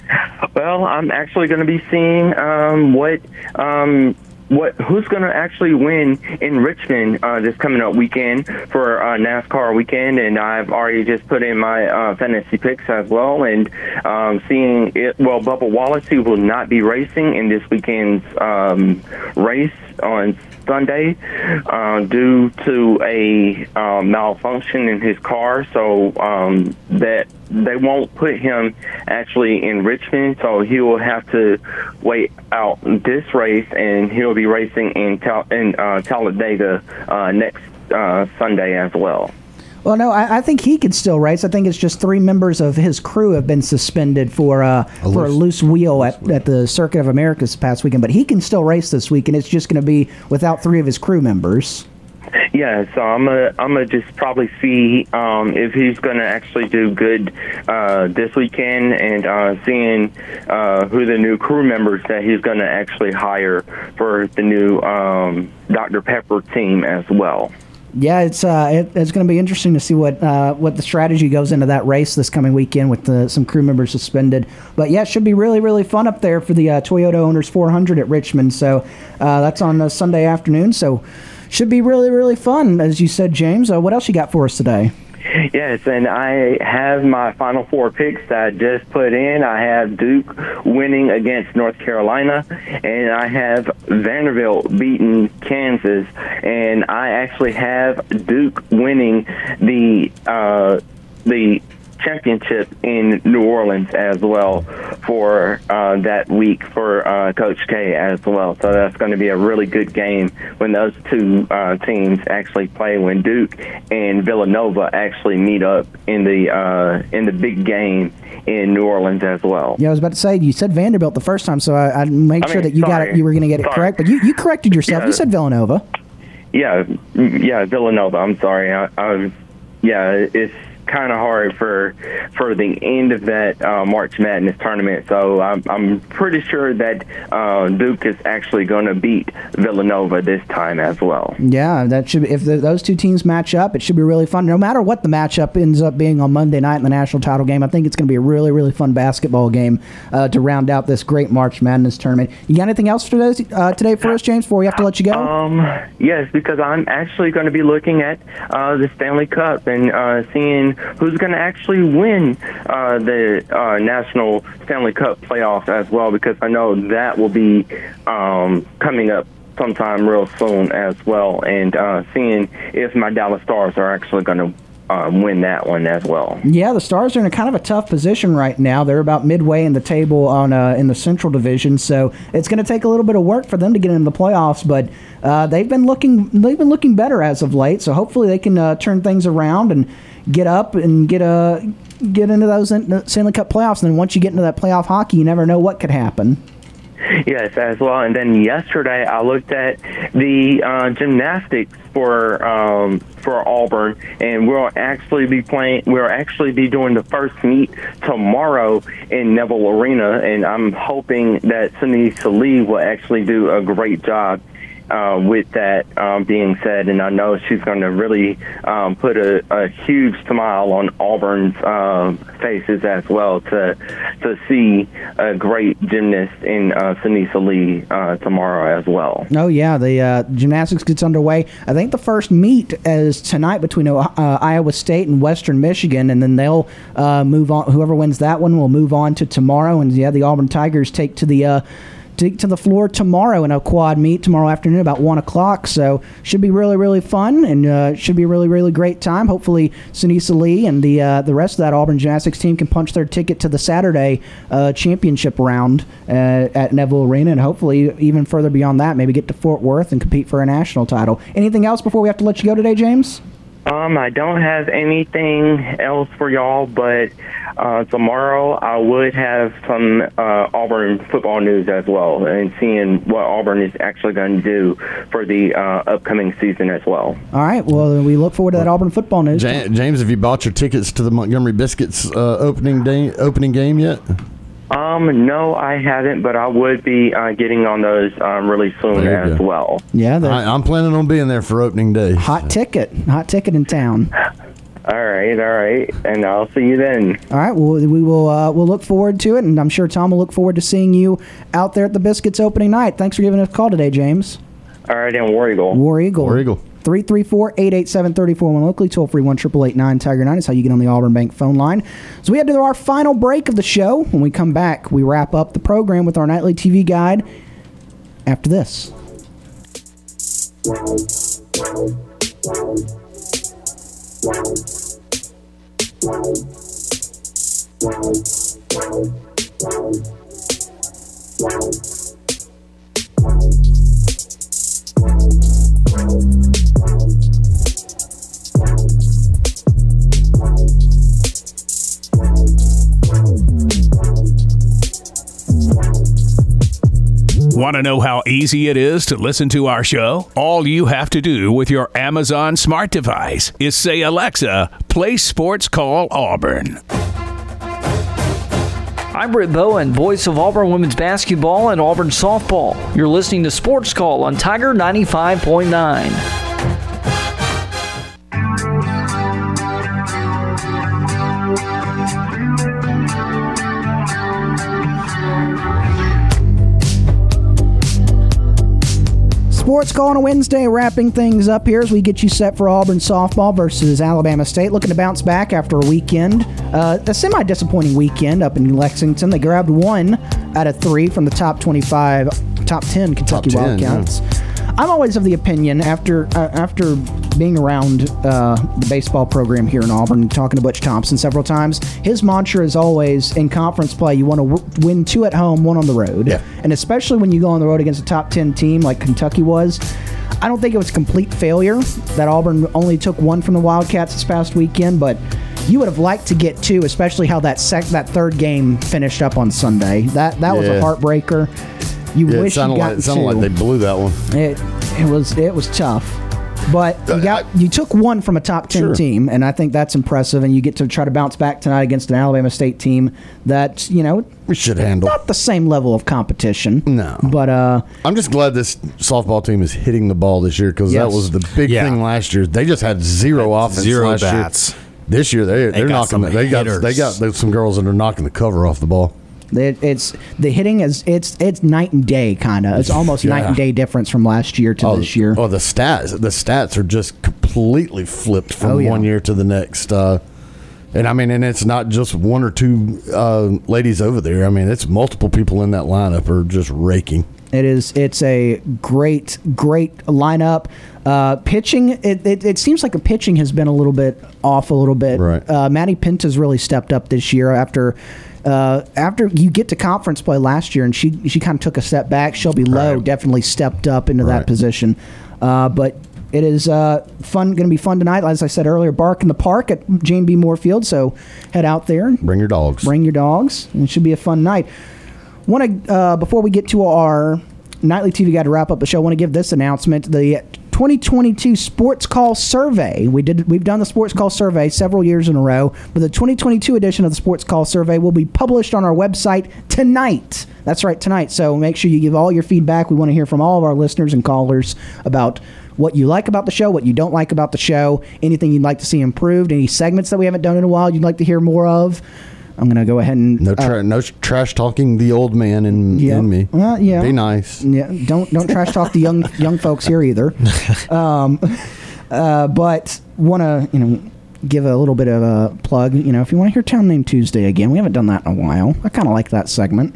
Well, I'm actually going to be seeing um, what um, what who's going to actually win in Richmond uh, this coming up weekend for uh, NASCAR weekend, and I've already just put in my uh, fantasy picks as well, and um, seeing it. Well, Bubba Wallace he will not be racing in this weekend's um, race on Sunday uh, due to a uh, malfunction in his car. So um, that they won't put him actually in Richmond. So he will have to wait out this race, and he'll be racing in in uh, Talladega uh, next uh, Sunday as well. Well, no, I, I, think he could still race. I think it's just three members of his crew have been suspended for uh, a for loose, a loose wheel at, at the Circuit of America this past weekend. But he can still race this week, and it's just going to be without three of his crew members. Yeah, so I'm gonna I'm gonna just probably see um, if he's gonna actually do good uh, this weekend, and uh, seeing uh, who the new crew members that he's gonna actually hire for the new um, Dr Pepper team as well yeah, it's uh, it, it's going to be interesting to see what uh, what the strategy goes into that race this coming weekend with the, some crew members suspended. But yeah, it should be really really fun up there for the uh, Toyota Owners 400 at Richmond. So uh, that's on Sunday afternoon. So should be really really fun, as you said, James. Uh, what else you got for us today? Yes, and I have my Final Four picks that I just put in. I have Duke winning against North Carolina, and I have Vanderbilt beating Kansas, and I actually have Duke winning the uh, the championship in New Orleans as well for uh, that week for uh, Coach K as well. So that's going to be a really good game when those two uh, teams actually play. When Duke and Villanova actually meet up in the uh, in the big game in New Orleans as well. Yeah, I was about to say you said Vanderbilt the first time, so I, I'd make I sure mean, that you got it. You were going to get it Sorry. correct, but you, you corrected yourself. Yeah. You said Villanova. Yeah, yeah, Villanova. I'm sorry. I, I yeah, it's kind of hard for for the end of that uh, March Madness tournament. So I'm, I'm pretty sure that uh, Duke is actually going to beat Villanova this time as well. Yeah, that should. Be, if the, those two teams match up, it should be really fun. No matter what the matchup ends up being on Monday night in the national title game, I think it's going to be a really, really fun basketball game uh, to round out this great March Madness tournament. You got anything else for today, uh, today for us, James? Before we have to let you go. Um, yes, because I'm actually going to be looking at uh, the Stanley Cup and uh, seeing who's going to actually win uh, the uh, National Stanley Cup playoffs as well, because I know that will be um, coming up sometime real soon as well, and uh, seeing if my Dallas Stars are actually going to um, win that one as well. Yeah, the Stars are in a kind of a tough position right now. They're about midway in the table on uh, in the Central Division, so it's going to take a little bit of work for them to get into the playoffs. But uh, they've been looking they've been looking better as of late. So hopefully they can uh, turn things around and get up and get uh, get into those Stanley Cup playoffs. And then once you get into that playoff hockey, you never know what could happen. Yes, as well. And then yesterday, I looked at the uh, gymnastics for um, for Auburn, and we'll actually be playing. We'll actually be doing the first meet tomorrow in Neville Arena, and I'm hoping that Sunisa Lee will actually do a great job. Uh, with that um, being said, and I know she's going to really um, put a, a huge smile on Auburn's um, faces as well to to see a great gymnast in uh, Sunisa Lee uh, tomorrow as well. Oh yeah, the uh, gymnastics gets underway. I think the first meet is tonight between uh, Iowa State and Western Michigan, and then they'll uh, move on. Whoever wins that one will move on to tomorrow, and yeah, the Auburn Tigers take to the. Take to the floor tomorrow in a quad meet tomorrow afternoon about one o'clock. So should be really really fun and uh, should be a really really great time. Hopefully Sunisa Lee and the uh, the rest of that Auburn gymnastics team can punch their ticket to the Saturday uh, championship round uh, at Neville Arena, and hopefully even further beyond that, maybe get to Fort Worth and compete for a national title. Anything else before we have to let you go today, James? Um, I don't have anything else for y'all, but uh, tomorrow I would have some uh, Auburn football news as well, and seeing what Auburn is actually going to do for the uh, upcoming season as well. All right. Well, we look forward to that Auburn football news. Ja- James, have you bought your tickets to the Montgomery Biscuits uh, opening day opening game yet? Um, no, I haven't, but I would be uh, getting on those um, really soon There you as go. well. Yeah, the I, I'm planning on being there for opening day. hot ticket, hot ticket in town. All right, all right, and I'll see you then. All right. Well, we will uh, we'll look forward to it, and I'm sure Tom will look forward to seeing you out there at the Biscuits opening night. Thanks for giving us a call today, James. All right, and War Eagle. War Eagle. War Eagle. 334-887-34 locally, toll free one triple eight nine Tiger nine is how you get on the Auburn Bank phone line. So we head to our final break of the show. When we come back, we wrap up the program with our nightly TV guide. After this. Want to know how easy it is to listen to our show? All you have to do with your Amazon smart device is say, Alexa, play Sports Call Auburn. I'm Britt Bowen, voice of Auburn women's basketball and Auburn softball. You're listening to Sports Call on Tiger 95.9. Sports call on a Wednesday, wrapping things up here as we get you set for Auburn softball versus Alabama State. Looking to bounce back after a weekend, uh, a semi disappointing weekend up in Lexington. They grabbed one out of three from the top 25, top 10 Kentucky Top 10, Wildcats. I'm always of the opinion after uh, after being around uh, the baseball program here in Auburn, and talking to Butch Thompson several times. His mantra is always in conference play, you want to w- win two at home, one on the road, Yeah. and especially when you go on the road against a top ten team like Kentucky was. I don't think it was complete failure that Auburn only took one from the Wildcats this past weekend, but you would have liked to get two, especially how that sec- that third game finished up on Sunday. That that was a heartbreaker. You Yeah, it wish you sounded got like, it sounded like they blew that one. It it was it was tough. But you got you took one from a top ten Uh, Sure. team, and I think that's impressive. And you get to try to bounce back tonight against an Alabama State team that you know We should handle. not the same level of competition. No. but uh, I'm just glad this softball team is hitting the ball this year because Yes. that was the big Yeah. thing last year. They just had zero offense zero last bats. year. This year they they're got knocking. some The, they got they got some girls that are knocking the cover off the ball. It, it's the hitting is it's it's night and day kind of. It's almost night and day difference from last year to this year. Oh, the stats the stats are just completely flipped from Oh, yeah. one year to the next. Uh, and I mean, and it's not just one or two uh, ladies over there. I mean, it's multiple people in that lineup are just raking. It is. It's a great, great lineup. Uh, pitching. It, it, it seems like the pitching has been a little bit off a little bit. Right. Uh, Maddie Penta's really stepped up this year after. Uh, after you get to conference play last year, and she she kind of took a step back. Shelby Lowe Right. definitely stepped up into that position. Uh, but it is uh, fun. Going to be fun tonight. As I said earlier, Bark in the Park at Jane B. Moore Field. So head out there, Bring your dogs. Bring your dogs. and It should be a fun night. Want to uh, before we get to our nightly TV guide to wrap up the show. I want to give this announcement: the 2022 Sports Call Survey. We did. We've done the Sports Call Survey several years in a row, but the 2022 edition of the Sports Call Survey will be published on our website tonight. That's right, tonight. So make sure you give all your feedback. We want to hear from all of our listeners and callers about what you like about the show, what you don't like about the show, anything you'd like to see improved, any segments that we haven't done in a while you'd like to hear more of. I'm gonna go ahead and No, uh, no trash talking the old man in, Yeah. in me. Well, yeah. Be nice. Yeah, don't don't trash talk the young young folks here either. Um, uh, but want to you know give a little bit of a plug. You know, if you want to hear Town Name Tuesday again, we haven't done that in a while. I kind of like that segment.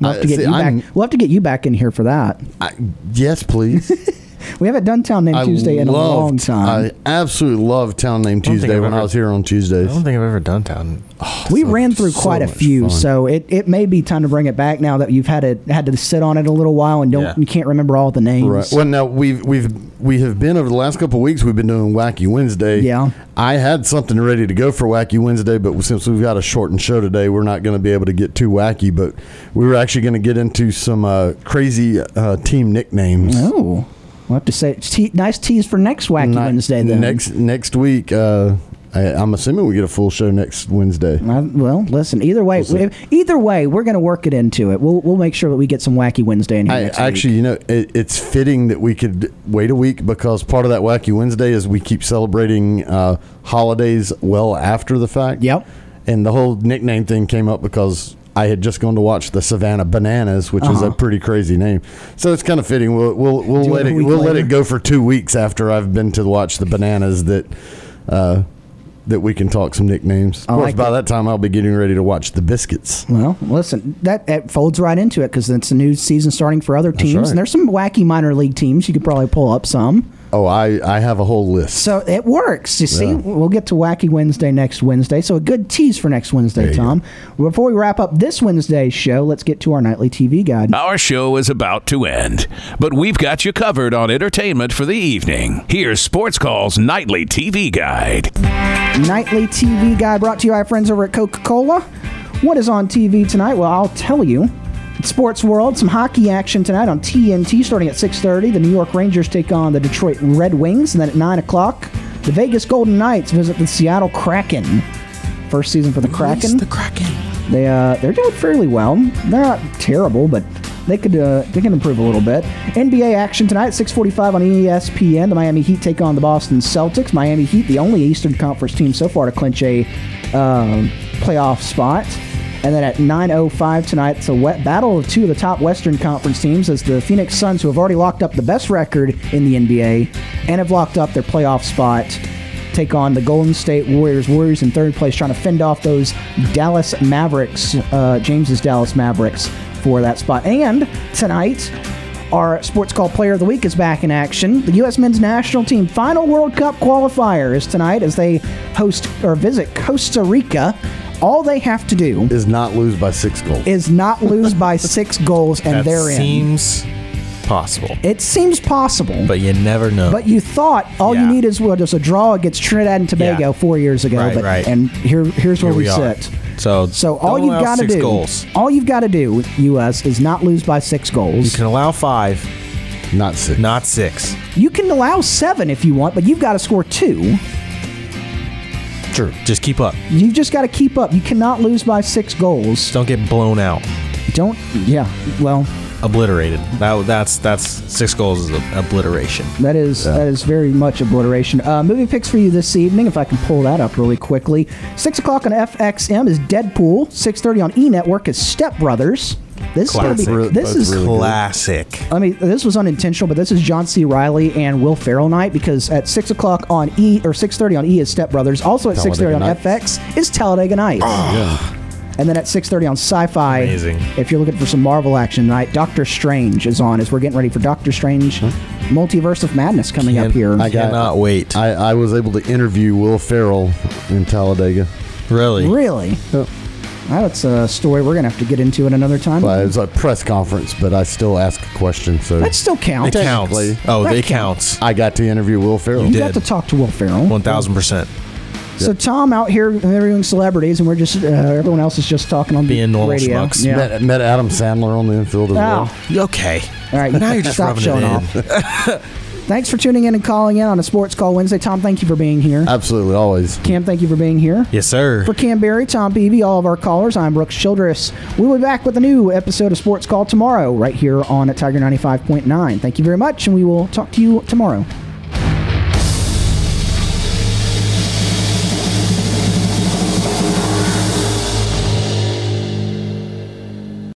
We'll have I- to get see, you I'm- back. We'll have to get you back in here for that. I, yes, please. We haven't done Town Name I Tuesday in a long time. I absolutely love Town Name Tuesday I've when I was here on Tuesdays. I don't think I've ever done town. we so- ran through so quite a few, fun. so it, it may be time to bring it back now that you've had it had to sit on it a little while and don't Yeah. you can't remember all the names. Right. Well, now we've we've we have been over the last couple of weeks. We've been doing Wacky Wednesday. Yeah. I had something ready to go for Wacky Wednesday, but since we've got a shortened show today, we're not going to be able to get too wacky. But we were actually going to get into some uh, crazy uh, team nicknames. Oh, we'll have to say te- nice tease for next Wacky Not- Wednesday then. Next next week. Uh, I, I'm assuming we get a full show next Wednesday. Uh, well, listen. Either way, if- either way, we're going to work it into it. We'll we'll make sure that we get some wacky Wednesday in here I, actually, week. you know, it, it's fitting that we could wait a week because part of that Wacky Wednesday is we keep celebrating uh, holidays well after the fact. Yep. And the whole nickname thing came up because I had just gone to watch the Savannah Bananas, which is a Uh-huh. pretty crazy name. So it's kind of fitting. We'll we'll, we'll let it we'll let it go for two weeks after I've been to watch the Bananas that. Uh, that we can talk some nicknames. Of I course, like by it. that time I'll be getting ready to watch the Biscuits. Well, listen, that, that folds right into it because it's a new season starting for other teams, right. and there's some wacky minor league teams. You could probably pull up some. Oh, I I have a whole list. So it works. You see, Yeah. we'll get to Wacky Wednesday next Wednesday. So a good tease for next Wednesday, There you Tom. Before we wrap up this Wednesday's show, let's get to our nightly TV guide. Our show is about to end, but we've got you covered on entertainment for the evening. Here's Sports Call's nightly TV guide. Nightly TV guide brought to you by our friends over at Coca Cola. What is on TV tonight? Well, I'll tell you. Sports World, some hockey action tonight on TNT starting at 6.30. The New York Rangers take on the Detroit Red Wings. And then at 9 o'clock, the Vegas Golden Knights visit the Seattle Kraken. First season for the Kraken. The Kraken. They uh, they're doing fairly well. They're not terrible, but they could uh, they can improve a little bit. NBA action tonight, 6:45 on ESPN. The Miami Heat take on the Boston Celtics. Miami Heat, the only Eastern Conference team so far to clinch a um, playoff spot. And then at 9:05 tonight, it's a wet battle of two of the top Western Conference teams as the Phoenix Suns, who have already locked up the best record in the NBA and have locked up their playoff spot, take on the Golden State Warriors. Warriors in third place, trying to fend off those Dallas Mavericks, uh, James's Dallas Mavericks, for that spot. And tonight, our Sports Call Player of the Week is back in action. The U.S. Men's National Team final World Cup qualifier is tonight as they host or visit Costa Rica. All they have to do Is not lose by six goals. is not lose by six goals, and That they're in. It seems possible, It seems possible. but you never know. But you thought all you Yeah. need is what was a draw against Trinidad and Tobago Yeah. four years ago. Right, but, right. And here, here's where Here we, we sit. so So all you've got to do, goals. all you've got to do U.S. is not lose by six goals. You can allow five, Not six. not six. You can allow seven if you want, but you've got to score two. True. Just keep up. You've just got to keep up. You cannot lose by six goals. Don't get blown out, Don't. Yeah. Well, obliterated. That that's that's six goals is obliteration. that is that is very much obliteration. Uh, movie picks for you this evening, if I can pull that up really quickly. Six o'clock on FXM is Deadpool. Six thirty on E Network is Step Brothers. This is gonna be, Classic. this Both is really good. Classic. I mean, this was unintentional, but this is John C. Reilly and Will Ferrell night because at six o'clock on E or six thirty on E is Step Brothers. Also at six thirty on Nights. FX is Talladega Nights. Oh. Yeah. And then at six thirty on Sci-Fi, Amazing. if you're looking for some Marvel action tonight, Doctor Strange is on as we're getting ready for Doctor Strange, Multiverse of Madness coming up Can't- here. I got- Cannot wait. I, I was able to interview Will Ferrell in Talladega. really? really? Yep. That's a story we're gonna have to get into at another time. Well, it was a press conference, but I still asked a question. So that still counts. It counts. counts. Oh, That they counts. counts. I got to interview Will Ferrell. You did. got to talk to Will Ferrell. One thousand percent. So Tom out here interviewing celebrities, and we're just uh, everyone else is just talking on Being the normal radio. schmucks. Yeah. Met, met Adam Sandler on the infield as Oh, well. Okay. all right. Now you're just Stop rubbing showing it in. off. Thanks for tuning in and calling in on a Sports Call Wednesday. Tom, thank you for being here. Absolutely, always. Cam, thank you for being here. Yes, sir. For Cam Berry, Tom Peavy, all of our callers, I'm Brooks Childress. We'll be back with a new episode of Sports Call tomorrow, right here on at Tiger 95.9. Thank you very much, and we will talk to you tomorrow.